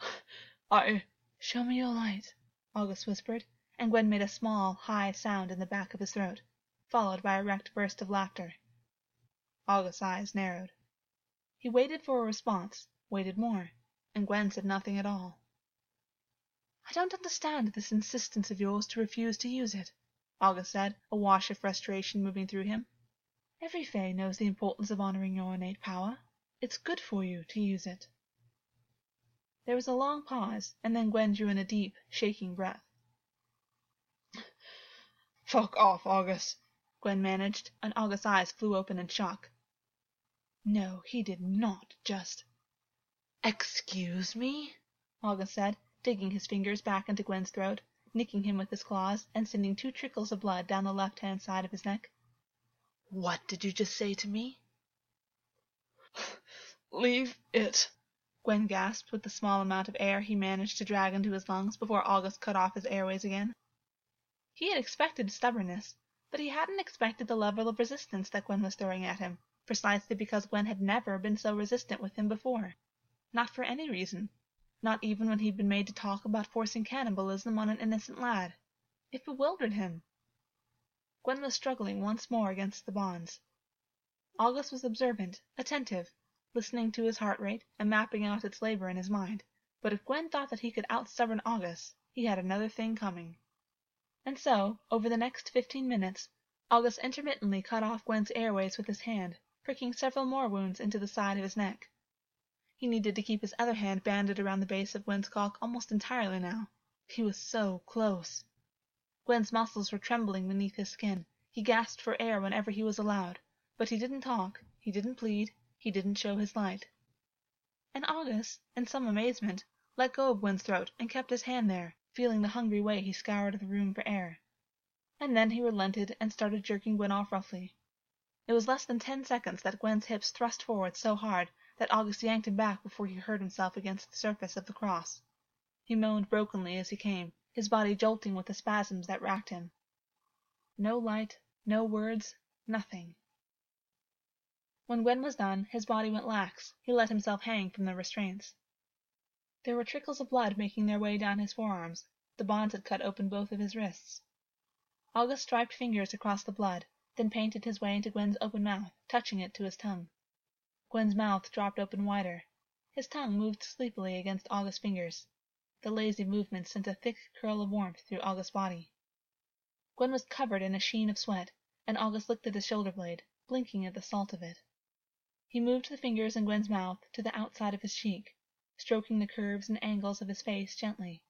<sighs> I. Show me your light, Augus whispered, and Gwyn made a small, high sound in the back of his throat, followed by a wrecked burst of laughter. Augus's eyes narrowed. He waited for a response, waited more, and Gwyn said nothing at all. I don't understand this insistence of yours to refuse to use it, Augus said, a wash of frustration moving through him. Every Fae knows the importance of honoring your innate power. It's good for you to use it. There was a long pause, and then Gwyn drew in a deep, shaking breath. <laughs> Fuck off, Augus, Gwyn managed, and Augus's eyes flew open in shock. No, he did not just. Excuse me? Augus said, digging his fingers back into Gwyn's throat, nicking him with his claws, and sending two trickles of blood down the left hand side of his neck. What did you just say to me? Leave it, Gwyn gasped with the small amount of air he managed to drag into his lungs before Augus cut off his airways again. He had expected stubbornness, but he hadn't expected the level of resistance that Gwyn was throwing at him, precisely because Gwyn had never been so resistant with him before. Not for any reason. Not even when he'd been made to talk about forcing cannibalism on an innocent lad. It bewildered him. Gwyn was struggling once more against the bonds. Augus was observant, attentive, listening to his heart rate and mapping out its labor in his mind. But if Gwyn thought that he could outstubborn Augus, he had another thing coming. And so, over the next fifteen minutes, Augus intermittently cut off Gwyn's airways with his hand, pricking several more wounds into the side of his neck. He needed to keep his other hand banded around the base of Gwyn's cock almost entirely now. He was so close. Gwyn's muscles were trembling beneath his skin. He gasped for air whenever he was allowed, but he didn't talk, he didn't plead, he didn't show his light. and Augus, in some amazement, let go of Gwyn's throat and kept his hand there, feeling the hungry way he scoured the room for air. And then he relented and started jerking Gwyn off roughly. It was less than ten seconds that Gwyn's hips thrust forward so hard that Augus yanked him back before he hurt himself against the surface of the cross. He moaned brokenly as he came, his body jolting with the spasms that racked him. No light, no words, nothing. When Gwyn was done, his body went lax, he let himself hang from the restraints. There were trickles of blood making their way down his forearms, the bonds had cut open both of his wrists. Augus striped fingers across the blood, then painted his way into Gwyn's open mouth, touching it to his tongue. Gwyn's mouth dropped open wider. His tongue moved sleepily against Augus's fingers. The lazy movement sent a thick curl of warmth through Augus's body. Gwyn was covered in a sheen of sweat, and Augus looked at his shoulder blade, blinking at the salt of it. He moved the fingers in Gwyn's mouth to the outside of his cheek, stroking the curves and angles of his face gently.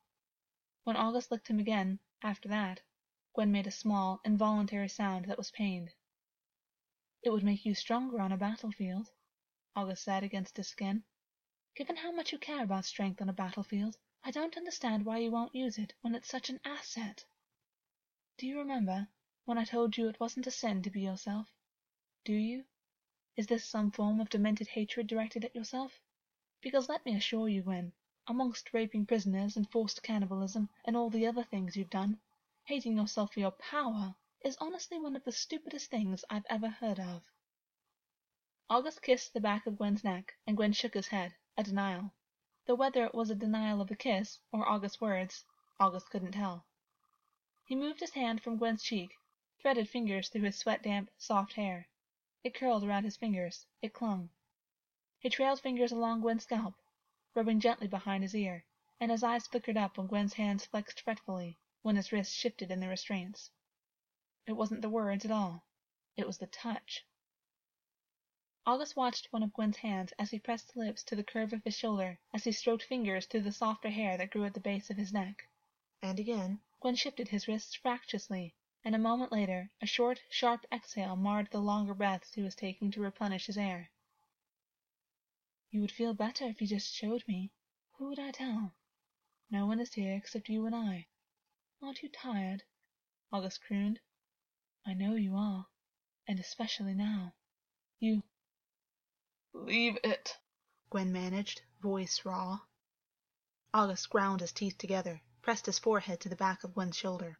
When Augus licked him again, after that, Gwyn made a small, involuntary sound that was pained. It would make you stronger on a battlefield, Augus said against his skin. Given how much you care about strength on a battlefield, I don't understand why you won't use it when it's such an asset. Do you remember when I told you it wasn't a sin to be yourself? Do you? Is this some form of demented hatred directed at yourself? Because let me assure you, Gwyn, amongst raping prisoners and forced cannibalism and all the other things you've done, hating yourself for your power is honestly one of the stupidest things I've ever heard of. Augus kissed the back of Gwyn's neck, and Gwyn shook his head, a denial. Though whether it was a denial of the kiss or Augus's words, Augus couldn't tell. He moved his hand from Gwyn's cheek, threaded fingers through his sweat damp, soft hair. It curled around his fingers, it clung. He trailed fingers along Gwyn's scalp, rubbing gently behind his ear, and his eyes flickered up when Gwyn's hands flexed fretfully, when his wrists shifted in the restraints. It wasn't the words at all. It was the touch. Augus watched one of Gwyn's hands as he pressed lips to the curve of his shoulder, as he stroked fingers through the softer hair that grew at the base of his neck. And again, Gwyn shifted his wrists fractiously, and a moment later a short, sharp exhale marred the longer breaths he was taking to replenish his air. You would feel better if you just showed me. Who would I tell? No one is here except you and I. Aren't you tired? Augus crooned. I know you are, and especially now. You. Leave it, Gwyn managed, voice raw. Augus ground his teeth together, pressed his forehead to the back of Gwyn's shoulder.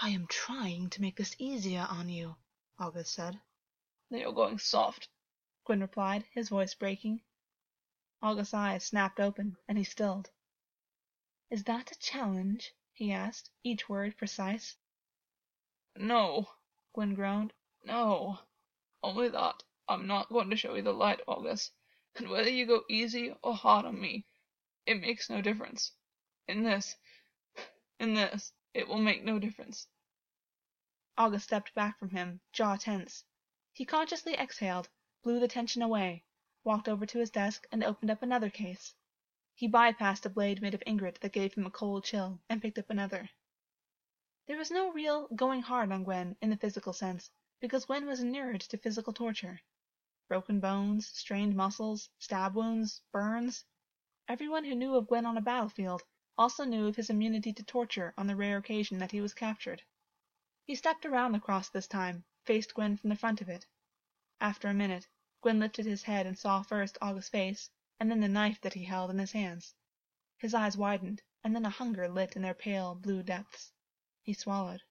I am trying to make this easier on you, Augus said. Then you're going soft, Gwyn replied, his voice breaking. Augus's eyes snapped open, and he stilled. Is that a challenge? he asked, each word precise. No, Gwyn groaned. No. Only that I'm not going to show you the light, Augus. And whether you go easy or hard on me, it makes no difference. In this, in this, it will make no difference. Augus stepped back from him, jaw tense. He consciously exhaled, blew the tension away, walked over to his desk and opened up another case. He bypassed a blade made of ingot that gave him a cold chill, and picked up another. There was no real going hard on Gwyn in the physical sense, because Gwyn was inured to physical torture. Broken bones, strained muscles, stab wounds, burns. Everyone who knew of Gwyn on a battlefield also knew of his immunity to torture on the rare occasion that he was captured. He stepped around the cross this time, faced Gwyn from the front of it. After a minute, Gwyn lifted his head and saw first Augus's face, and then the knife that he held in his hands. His eyes widened, and then a hunger lit in their pale, blue depths. He swallowed.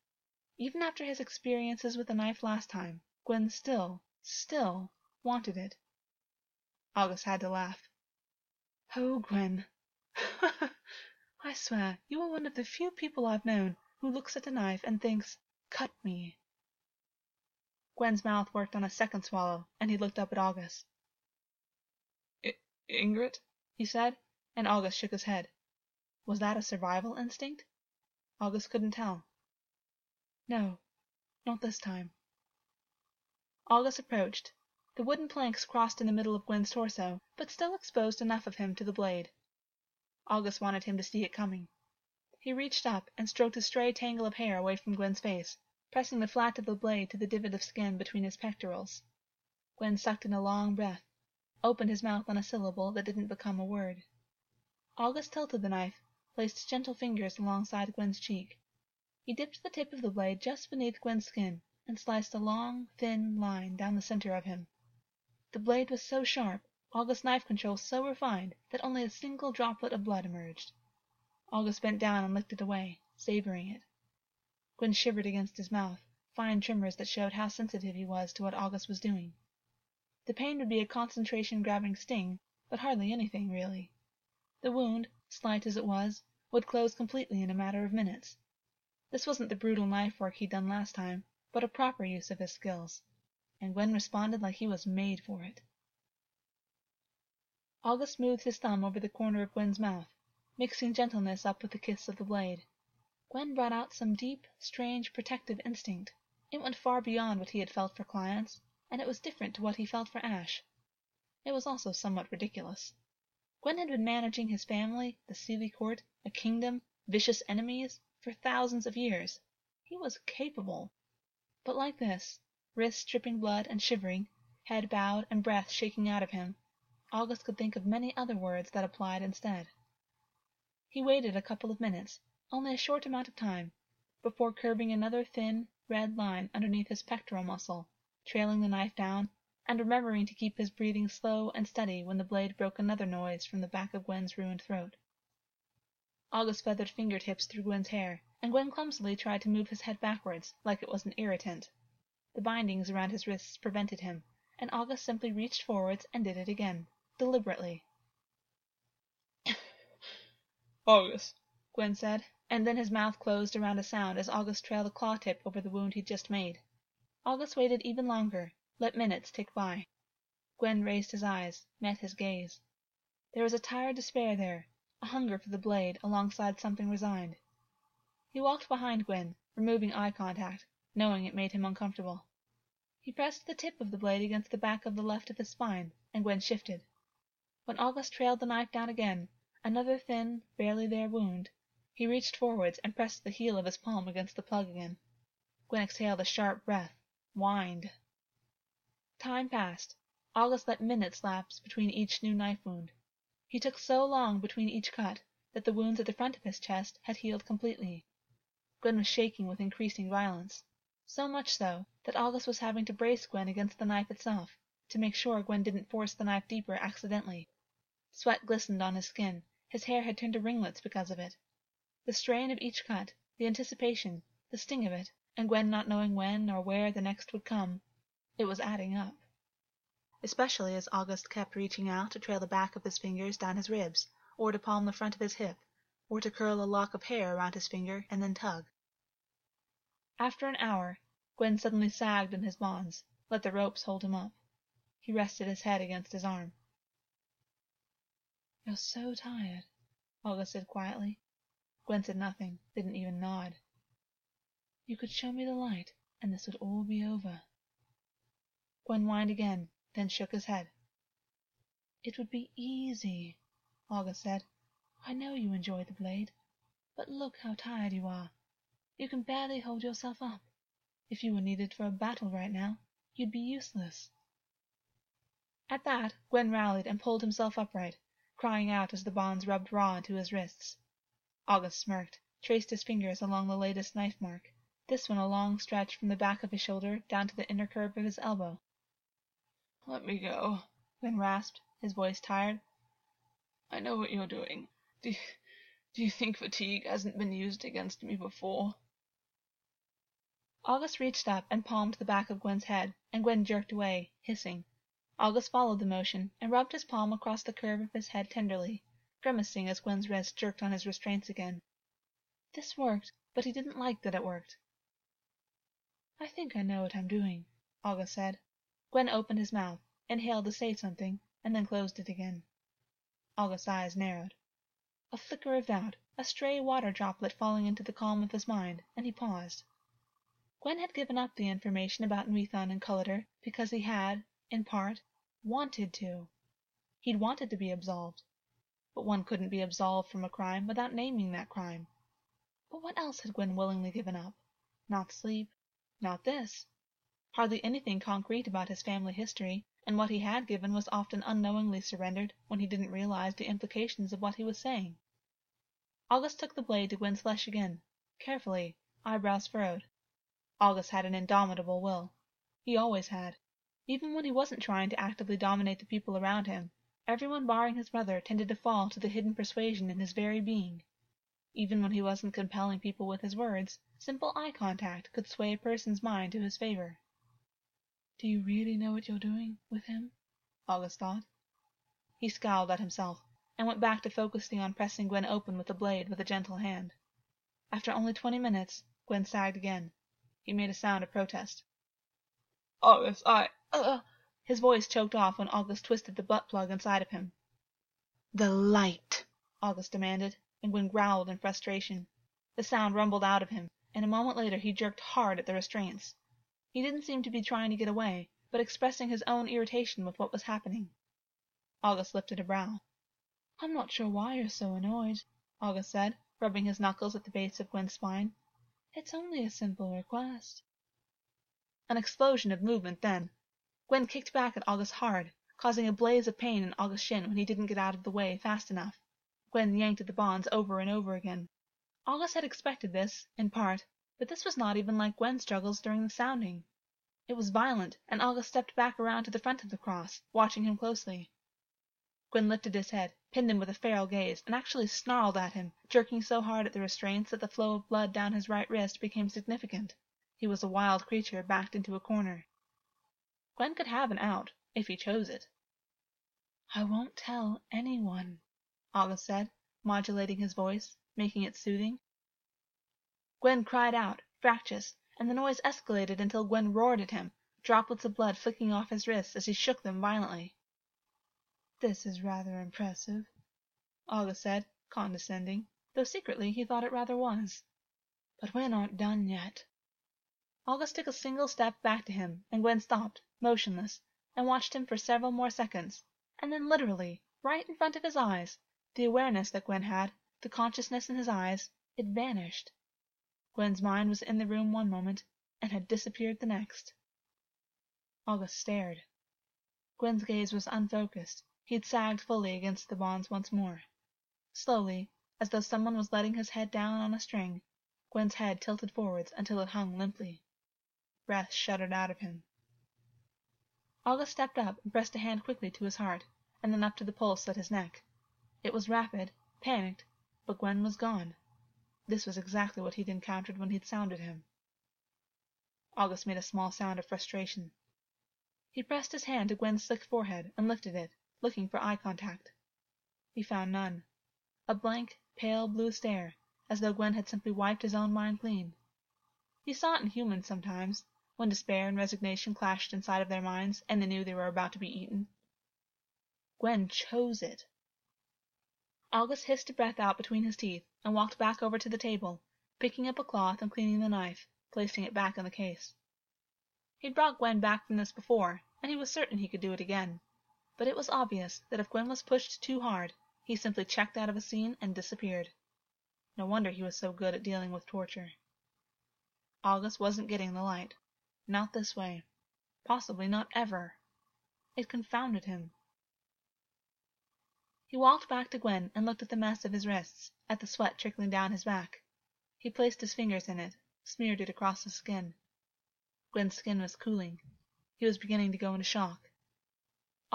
Even after his experiences with the knife last time, Gwen still, still wanted it. Augus had to laugh. Oh, Gwyn. <laughs> I swear you are one of the few people I've known who looks at a knife and thinks, cut me. Gwyn's mouth worked on a second swallow, and he looked up at Augus. I Ingrid? he said, and Augus shook his head. Was that a survival instinct? Augus couldn't tell. No, not this time. Augus approached. The wooden planks crossed in the middle of Gwyn's torso, but still exposed enough of him to the blade. Augus wanted him to see it coming. He reached up and stroked a stray tangle of hair away from Gwyn's face, pressing the flat of the blade to the divot of skin between his pectorals. Gwyn sucked in a long breath. opened his mouth on a syllable that didn't become a word. Augus tilted the knife, placed gentle fingers alongside Gwyn's cheek. He dipped the tip of the blade just beneath Gwyn's skin and sliced a long, thin line down the center of him. The blade was so sharp, Augus's knife control so refined, that only a single droplet of blood emerged. Augus bent down and licked it away, savoring it. Gwyn shivered against his mouth, fine tremors that showed how sensitive he was to what Augus was doing. The pain would be a concentration grabbing sting, but hardly anything, really. The wound, slight as it was, would close completely in a matter of minutes. This wasn't the brutal knife work he'd done last time, but a proper use of his skills, and Gwyn responded like he was made for it. Augus smoothed his thumb over the corner of Gwyn's mouth, mixing gentleness up with the kiss of the blade. Gwyn brought out some deep, strange, protective instinct. It went far beyond what he had felt for clients, and it was different to what he felt for Ash. It was also somewhat ridiculous. Gwyn had been managing his family, the Seelie court, a kingdom, vicious enemies, for thousands of years. He was capable. But like this, wrists dripping blood and shivering, head bowed and breath shaking out of him, Augus could think of many other words that applied instead. He waited a couple of minutes, only a short amount of time, before curving another thin, red line underneath his pectoral muscle, trailing the knife down, and remembering to keep his breathing slow and steady when the blade broke another noise from the back of Gwyn's ruined throat. Augus feathered fingertips through Gwyn's hair, and Gwyn clumsily tried to move his head backwards, like it was an irritant. The bindings around his wrists prevented him, and Augus simply reached forwards and did it again, deliberately. <coughs> Augus, Gwyn said, and then his mouth closed around a sound as Augus trailed a claw tip over the wound he'd just made. Augus waited even longer, let minutes tick by. Gwyn raised his eyes, met his gaze. There was a tired despair there, a hunger for the blade alongside something resigned. He walked behind Gwyn, removing eye contact, knowing it made him uncomfortable. He pressed the tip of the blade against the back of the left of his spine, and Gwyn shifted. When Augus trailed the knife down again, another thin, barely there wound, he reached forwards and pressed the heel of his palm against the plug again. Gwyn exhaled a sharp breath, whined. Time passed. Augus let minutes lapse between each new knife wound. He took so long between each cut that the wounds at the front of his chest had healed completely. Gwyn was shaking with increasing violence, so much so that Augus was having to brace Gwyn against the knife itself to make sure Gwyn didn't force the knife deeper accidentally. Sweat glistened on his skin, his hair had turned to ringlets because of it. The strain of each cut, the anticipation, the sting of it, and Gwyn not knowing when or where the next would come, it was adding up. Especially as Augus kept reaching out to trail the back of his fingers down his ribs, or to palm the front of his hip, or to curl a lock of hair around his finger and then tug. After an hour, Gwyn suddenly sagged in his bonds, let the ropes hold him up. He rested his head against his arm. You're so tired, Augus said quietly. Gwyn said nothing, didn't even nod. You could show me the light, and this would all be over. Gwyn whined again, then shook his head. It would be easy, Augus said. I know you enjoy the blade, but look how tired you are. You can barely hold yourself up. If you were needed for a battle right now, you'd be useless. At that, Gwyn rallied and pulled himself upright, crying out as the bonds rubbed raw into his wrists. Augus smirked, traced his fingers along the latest knife mark, this one a long stretch from the back of his shoulder down to the inner curve of his elbow. Let me go, Gwyn rasped, his voice tired. I know what you're doing. Do you, do you think fatigue hasn't been used against me before? Augus reached up and palmed the back of Gwyn's head, and Gwyn jerked away, hissing. Augus followed the motion and rubbed his palm across the curve of his head tenderly, grimacing as Gwyn's wrist jerked on his restraints again. This worked, but he didn't like that it worked. I think I know what I'm doing, Augus said. Gwyn opened his mouth, inhaled to say something, and then closed it again. Augus's eyes narrowed. A flicker of doubt, a stray water droplet falling into the calm of his mind, and he paused. Gwyn had given up the information about Nuithon and Culliter because he had, in part, wanted to. He'd wanted to be absolved. But one couldn't be absolved from a crime without naming that crime. But what else had Gwyn willingly given up? Not sleep. Not this. Hardly anything concrete about his family history, and what he had given was often unknowingly surrendered when he didn't realize the implications of what he was saying. Augus took the blade to Gwyn's flesh again, carefully, eyebrows furrowed. Augus had an indomitable will. He always had. Even when he wasn't trying to actively dominate the people around him, everyone barring his brother tended to fall to the hidden persuasion in his very being. Even when he wasn't compelling people with his words, simple eye contact could sway a person's mind to his favor. Do you really know what you're doing with him? Augus thought. He scowled at himself, and went back to focusing on pressing Gwyn open with the blade with a gentle hand. After only twenty minutes, Gwyn sagged again. He made a sound of protest. Augus, I. Uh, his voice choked off when Augus twisted the butt plug inside of him. The light, Augus demanded, and growled in frustration. The sound rumbled out of him, and a moment later he jerked hard at the restraints. He didn't seem to be trying to get away, but expressing his own irritation with what was happening. Augus lifted a brow. I'm not sure why you're so annoyed, Augus said, rubbing his knuckles at the base of Gwyn's spine. It's only a simple request. An explosion of movement then. Gwyn kicked back at Augus hard, causing a blaze of pain in Augus's shin when he didn't get out of the way fast enough. Gwyn yanked at the bonds over and over again. Augus had expected this, in part, but this was not even like Gwyn's struggles during the sounding. It was violent, and Augus stepped back around to the front of the cross, watching him closely. Gwyn lifted his head, pinned him with a feral gaze, and actually snarled at him, jerking so hard at the restraints that the flow of blood down his right wrist became significant. He was a wild creature backed into a corner. Gwyn could have an out, if he chose it. I won't tell anyone, Augus said, modulating his voice, making it soothing. Gwyn cried out, fractious, and the noise escalated until Gwyn roared at him, droplets of blood flicking off his wrists as he shook them violently. This is rather impressive, Augus said, condescending, though secretly he thought it rather was. But we're not done yet. Augus took a single step back to him, and Gwyn stopped, motionless, and watched him for several more seconds, and then literally, right in front of his eyes, the awareness that Gwyn had, the consciousness in his eyes, it vanished. Gwyn's mind was in the room one moment, and had disappeared the next. Augus stared. Gwyn's gaze was unfocused. He had sagged fully against the bonds once more. Slowly, as though someone was letting his head down on a string, Gwyn's head tilted forwards until it hung limply. Breath shuddered out of him. Augus stepped up and pressed a hand quickly to his heart, and then up to the pulse at his neck. It was rapid, panicked, but Gwyn was gone. This was exactly what he'd encountered when he'd sounded him. Augus made a small sound of frustration. He pressed his hand to Gwyn's slick forehead and lifted it, looking for eye contact. He found none. A blank, pale blue stare, as though Gwyn had simply wiped his own mind clean. He saw it in humans sometimes, when despair and resignation clashed inside of their minds and they knew they were about to be eaten. Gwyn chose it. Augus hissed a breath out between his teeth and walked back over to the table, picking up a cloth and cleaning the knife, placing it back in the case. He'd brought Gwyn back from this before, and he was certain he could do it again. But it was obvious that if Gwyn was pushed too hard, he simply checked out of a scene and disappeared. No wonder he was so good at dealing with torture. Augus wasn't getting the light. Not this way. Possibly not ever. It confounded him. He walked back to Gwyn and looked at the mess of his wrists, at the sweat trickling down his back. He placed his fingers in it, smeared it across his skin. Gwyn's skin was cooling. He was beginning to go into shock.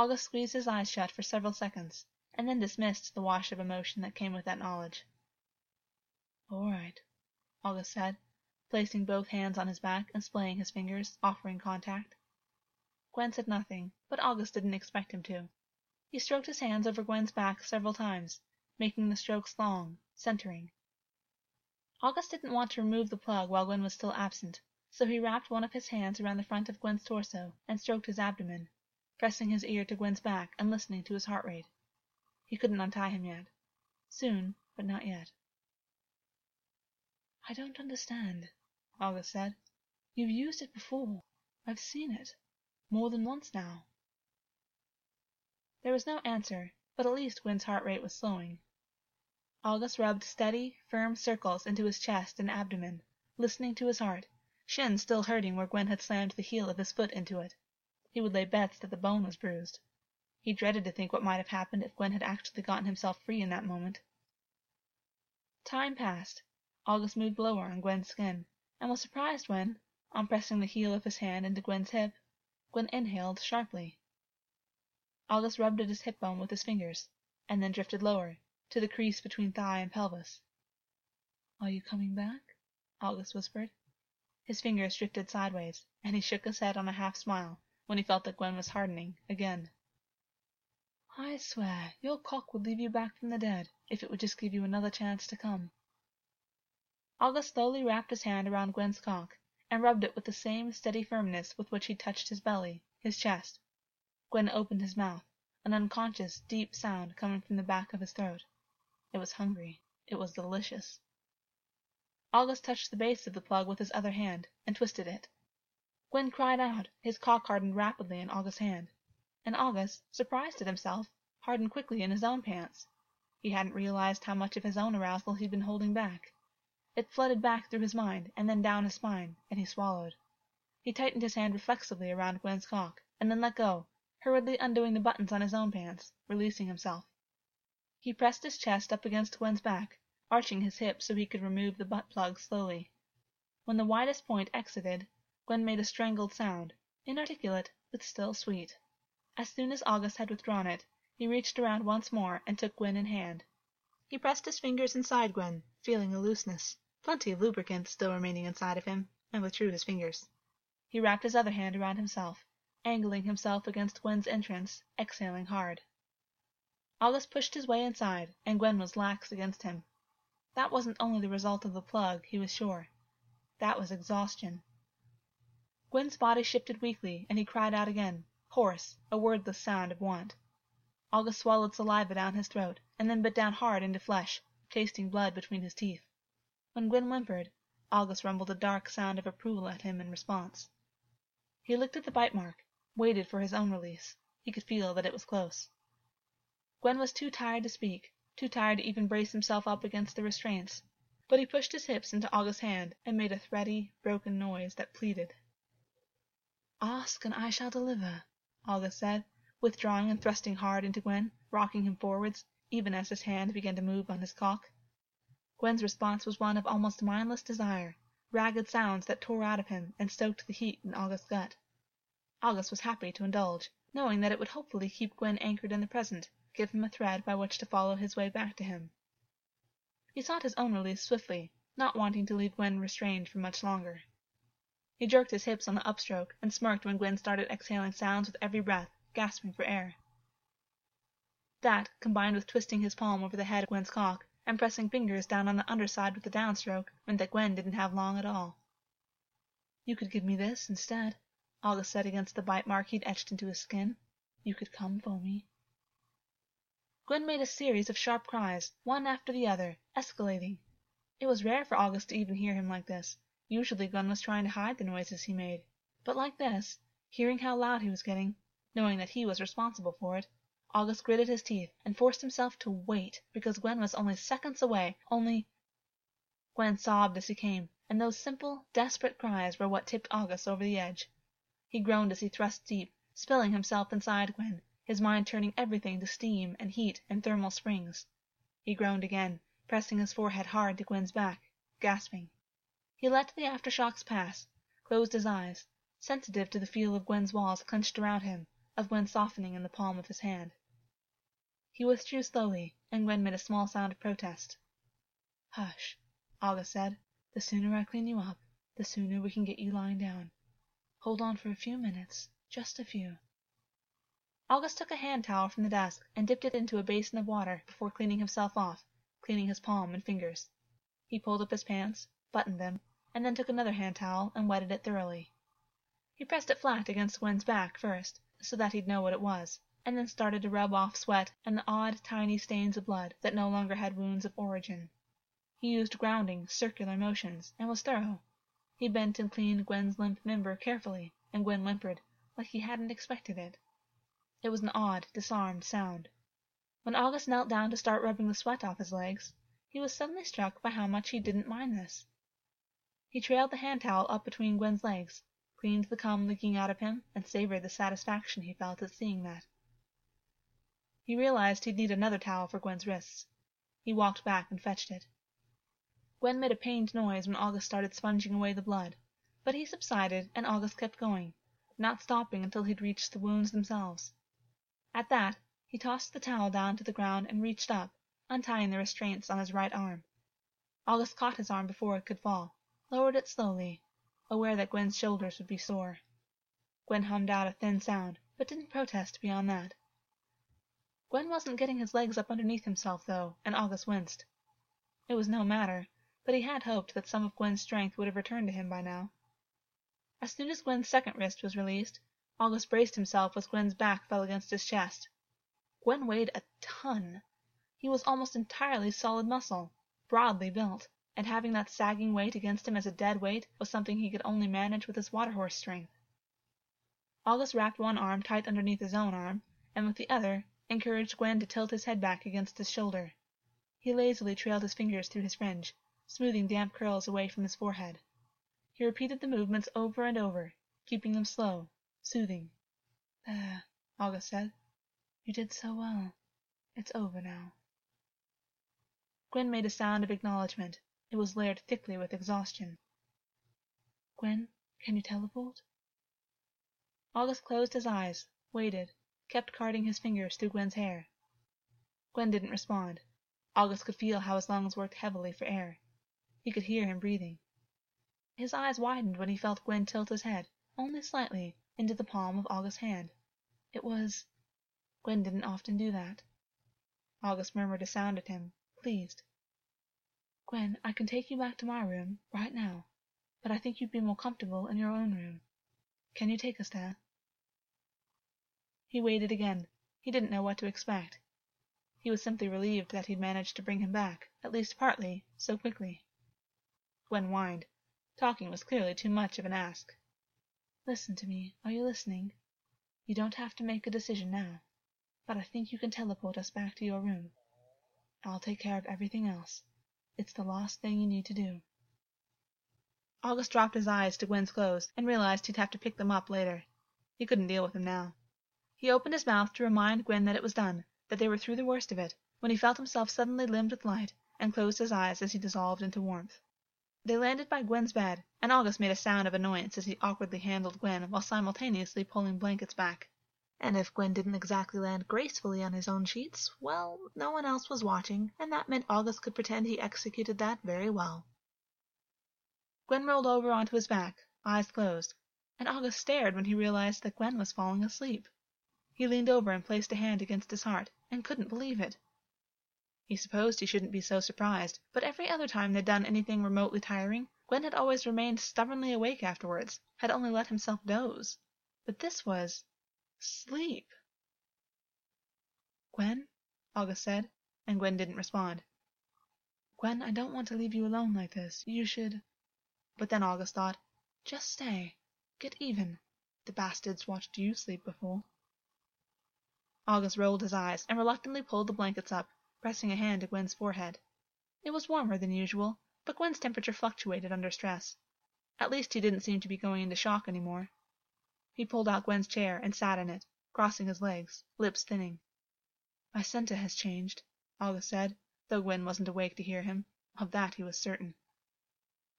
Augus squeezed his eyes shut for several seconds, and then dismissed the wash of emotion that came with that knowledge. All right, Augus said, placing both hands on his back and splaying his fingers, offering contact. Gwyn said nothing, but Augus didn't expect him to. He stroked his hands over Gwyn's back several times, making the strokes long, centering. Augus didn't want to remove the plug while Gwyn was still absent, so he wrapped one of his hands around the front of Gwyn's torso and stroked his abdomen, pressing his ear to Gwyn's back and listening to his heart rate. He couldn't untie him yet. Soon, but not yet. I don't understand, Augus said. You've used it before. I've seen it. More than once now. There was no answer, but at least Gwyn's heart rate was slowing. Augus rubbed steady, firm circles into his chest and abdomen, listening to his heart, shin still hurting where Gwyn had slammed the heel of his foot into it. He would lay bets that the bone was bruised. He dreaded to think what might have happened if Gwyn had actually gotten himself free in that moment. Time passed. Augus moved lower on Gwyn's skin, and was surprised when, on pressing the heel of his hand into Gwyn's hip, Gwyn inhaled sharply. Augus rubbed at his hip bone with his fingers, and then drifted lower, to the crease between thigh and pelvis. Are you coming back? Augus whispered. His fingers drifted sideways, and he shook his head on a half smile when he felt that Gwyn was hardening again. I swear, your cock would leave you back from the dead if it would just give you another chance to come. Augus slowly wrapped his hand around Gwyn's cock and rubbed it with the same steady firmness with which he touched his belly, his chest. Gwyn opened his mouth, an unconscious, deep sound coming from the back of his throat. It was hungry. It was delicious. Augus touched the base of the plug with his other hand and twisted it. Gwyn cried out, his cock hardened rapidly in Augus's hand, and Augus, surprised at himself, hardened quickly in his own pants. He hadn't realized how much of his own arousal he'd been holding back. It flooded back through his mind and then down his spine, and he swallowed. He tightened his hand reflexively around Gwyn's cock, and then let go, hurriedly undoing the buttons on his own pants, releasing himself. He pressed his chest up against Gwyn's back, arching his hips so he could remove the butt plug slowly. When the widest point exited, Gwyn made a strangled sound, inarticulate but still sweet. As soon as Augus had withdrawn it, he reached around once more and took Gwyn in hand. He pressed his fingers inside Gwyn, feeling a looseness, plenty of lubricant still remaining inside of him, and withdrew his fingers. He wrapped his other hand around himself, angling himself against Gwyn's entrance, exhaling hard. Augus pushed his way inside, and Gwyn was lax against him. That wasn't only the result of the plug, he was sure. That was exhaustion. Gwyn's body shifted weakly, and he cried out again, hoarse, a wordless sound of want. Augus swallowed saliva down his throat, and then bit down hard into flesh, tasting blood between his teeth. When Gwyn whimpered, Augus rumbled a dark sound of approval at him in response. He looked at the bite mark, waited for his own release. He could feel that it was close. Gwyn was too tired to speak, too tired to even brace himself up against the restraints, but he pushed his hips into Augus's hand and made a thready, broken noise that pleaded. Ask and I shall deliver, Augus said, withdrawing and thrusting hard into Gwyn, rocking him forwards, even as his hand began to move on his cock. Gwyn's response was one of almost mindless desire, ragged sounds that tore out of him and stoked the heat in Augus's gut. Augus was happy to indulge, knowing that it would hopefully keep Gwyn anchored in the present, give him a thread by which to follow his way back to him. He sought his own release swiftly, not wanting to leave Gwyn restrained for much longer. He jerked his hips on the upstroke and smirked when Gwyn started exhaling sounds with every breath, gasping for air. That, combined with twisting his palm over the head of Gwyn's cock and pressing fingers down on the underside with the downstroke, meant that Gwyn didn't have long at all. You could give me this instead, Augus said against the bite mark he'd etched into his skin. You could come for me. Gwyn made a series of sharp cries, one after the other, escalating. It was rare for Augus to even hear him like this. Usually Gwyn was trying to hide the noises he made. But like this, hearing how loud he was getting, knowing that he was responsible for it, Augus gritted his teeth and forced himself to wait because Gwyn was only seconds away, only Gwyn sobbed as he came, and those simple, desperate cries were what tipped Augus over the edge. He groaned as he thrust deep, spilling himself inside Gwyn, his mind turning everything to steam and heat and thermal springs. He groaned again, pressing his forehead hard to Gwyn's back, gasping. He let the aftershocks pass, closed his eyes, sensitive to the feel of Gwyn's walls clenched around him, of Gwyn softening in the palm of his hand. He withdrew slowly, and Gwyn made a small sound of protest. Hush, Augus said. The sooner I clean you up, the sooner we can get you lying down. Hold on for a few minutes, just a few. Augus took a hand towel from the desk and dipped it into a basin of water before cleaning himself off, cleaning his palm and fingers. He pulled up his pants, buttoned them, and then took another hand towel and wetted it thoroughly. He pressed it flat against Gwyn's back first, so that he'd know what it was, and then started to rub off sweat and the odd, tiny stains of blood that no longer had wounds of origin. He used grounding, circular motions, and was thorough. He bent and cleaned Gwyn's limp member carefully, and Gwyn whimpered, like he hadn't expected it. It was an odd, disarmed sound. When Augus knelt down to start rubbing the sweat off his legs, he was suddenly struck by how much he didn't mind this. He trailed the hand towel up between Gwyn's legs, cleaned the cum leaking out of him, and savored the satisfaction he felt at seeing that. He realized he'd need another towel for Gwyn's wrists. He walked back and fetched it. Gwyn made a pained noise when Augus started sponging away the blood, but he subsided and Augus kept going, not stopping until he'd reached the wounds themselves. At that, he tossed the towel down to the ground and reached up, untying the restraints on his right arm. August caught his arm before it could fall, lowered it slowly, aware that Gwyn's shoulders would be sore. Gwyn hummed out a thin sound, but didn't protest beyond that. Gwyn wasn't getting his legs up underneath himself, though, and Augus winced. It was no matter, but he had hoped that some of Gwyn's strength would have returned to him by now. As soon as Gwyn's second wrist was released, Augus braced himself as Gwyn's back fell against his chest. Gwyn weighed a ton. He was almost entirely solid muscle, broadly built, and having that sagging weight against him as a dead weight was something he could only manage with his water horse strength. Augus wrapped one arm tight underneath his own arm, and with the other encouraged Gwyn to tilt his head back against his shoulder. He lazily trailed his fingers through his fringe, smoothing damp curls away from his forehead. He repeated the movements over and over, keeping them slow, soothing. Uh, there, Augus said. You did so well. It's over now. Gwyn made a sound of acknowledgement. It was layered thickly with exhaustion. Gwyn, can you teleport? Augus closed his eyes, waited, kept carding his fingers through Gwyn's hair. Gwyn didn't respond. Augus could feel how his lungs worked heavily for air. He could hear him breathing. His eyes widened when he felt Gwyn tilt his head, only slightly, into the palm of Augus's hand. It was Gwyn didn't often do that. Augus murmured a sound at him, pleased. Gwyn, I can take you back to my room, right now, but I think you'd be more comfortable in your own room. Can you take us there? He waited again. He didn't know what to expect. He was simply relieved that he'd managed to bring him back, at least partly, so quickly. Gwyn whined. Talking was clearly too much of an ask. Listen to me. Are you listening? You don't have to make a decision now, but I think you can teleport us back to your room. I'll take care of everything else. It's the last thing you need to do. Augus dropped his eyes to Gwyn's clothes and realized he'd have to pick them up later. He couldn't deal with them now. He opened his mouth to remind Gwyn that it was done, that they were through the worst of it, when he felt himself suddenly limned with light and closed his eyes as he dissolved into warmth. They landed by Gwyn's bed, and Augus made a sound of annoyance as he awkwardly handled Gwyn while simultaneously pulling blankets back. And if Gwyn didn't exactly land gracefully on his own sheets, well, no one else was watching, and that meant Augus could pretend he executed that very well. Gwyn rolled over onto his back, eyes closed, and Augus stared when he realized that Gwyn was falling asleep. He leaned over and placed a hand against his heart, and couldn't believe it. He supposed he shouldn't be so surprised, but every other time they'd done anything remotely tiring, Gwyn had always remained stubbornly awake afterwards, had only let himself doze. But this was sleep. Gwyn? Augus said, and Gwyn didn't respond. Gwyn, I don't want to leave you alone like this. You should. But then Augus thought, just stay. Get even. The bastards watched you sleep before. Augus rolled his eyes and reluctantly pulled the blankets up, pressing a hand to Gwyn's forehead. It was warmer than usual, but Gwyn's temperature fluctuated under stress. At least he didn't seem to be going into shock any more. He pulled out Gwyn's chair and sat in it, crossing his legs, lips thinning. My scent has changed, Augus said, though Gwyn wasn't awake to hear him. Of that he was certain.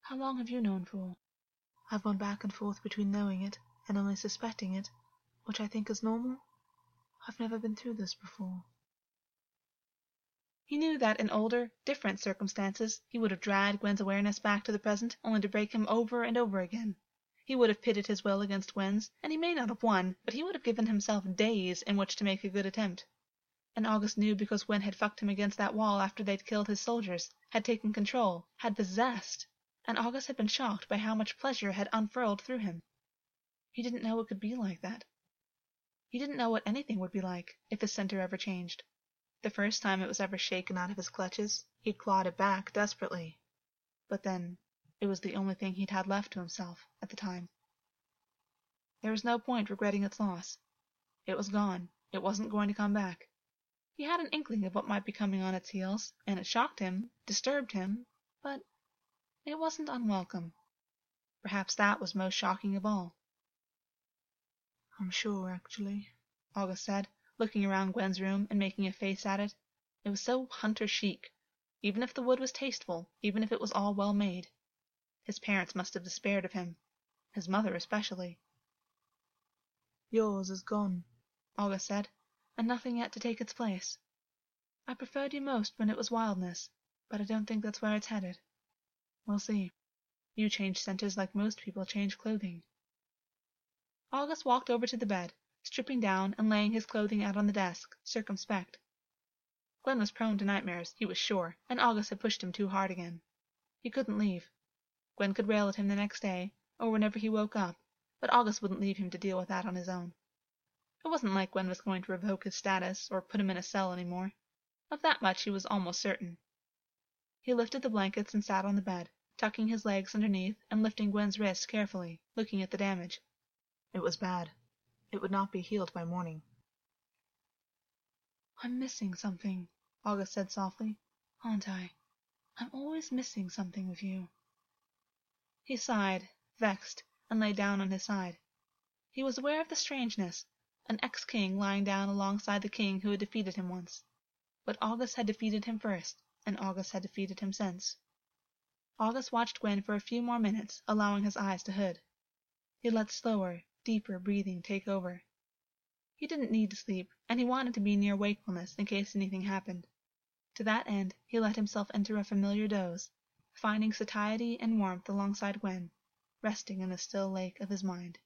How long have you known for? I've gone back and forth between knowing it and only suspecting it, which I think is normal. I've never been through this before. He knew that in older, different circumstances he would have dragged Gwyn's awareness back to the present only to break him over and over again. He would have pitted his will against Gwyn's, and he may not have won, but he would have given himself days in which to make a good attempt. And Augus knew because Gwyn had fucked him against that wall after they'd killed his soldiers, had taken control, had possessed, and Augus had been shocked by how much pleasure had unfurled through him. He didn't know it could be like that. He didn't know what anything would be like if his center ever changed. The first time it was ever shaken out of his clutches, he'd clawed it back desperately. But then, it was the only thing he'd had left to himself at the time. There was no point regretting its loss. It was gone. It wasn't going to come back. He had an inkling of what might be coming on its heels, and it shocked him, disturbed him, but it wasn't unwelcome. Perhaps that was most shocking of all. I'm sure, actually, Augus said, looking around Gwyn's room and making a face at it. It was so hunter chic. Even if the wood was tasteful, even if it was all well made. His parents must have despaired of him. His mother especially. Yours is gone, Augus said, and nothing yet to take its place. I preferred you most when it was wildness, but I don't think that's where it's headed. We'll see. You change centers like most people change clothing. Augus walked over to the bed, stripping down and laying his clothing out on the desk, circumspect. Gwyn was prone to nightmares, he was sure, and Augus had pushed him too hard again. He couldn't leave. Gwyn could rail at him the next day, or whenever he woke up, but Augus wouldn't leave him to deal with that on his own. It wasn't like Gwyn was going to revoke his status or put him in a cell any more. Of that much he was almost certain. He lifted the blankets and sat on the bed, tucking his legs underneath and lifting Gwyn's wrist carefully, looking at the damage. It was bad. It would not be healed by morning. I'm missing something, Augus said softly. Aren't I? I'm always missing something with you. He sighed, vexed, and lay down on his side. He was aware of the strangeness, an ex-king lying down alongside the king who had defeated him once. But Augus had defeated him first, and Augus had defeated him since. Augus watched Gwyn for a few more minutes, allowing his eyes to hood. He let slower, deeper breathing take over. He didn't need to sleep, and he wanted to be near wakefulness in case anything happened. To that end, he let himself enter a familiar doze, finding satiety and warmth alongside Gwyn, resting in the still lake of his mind.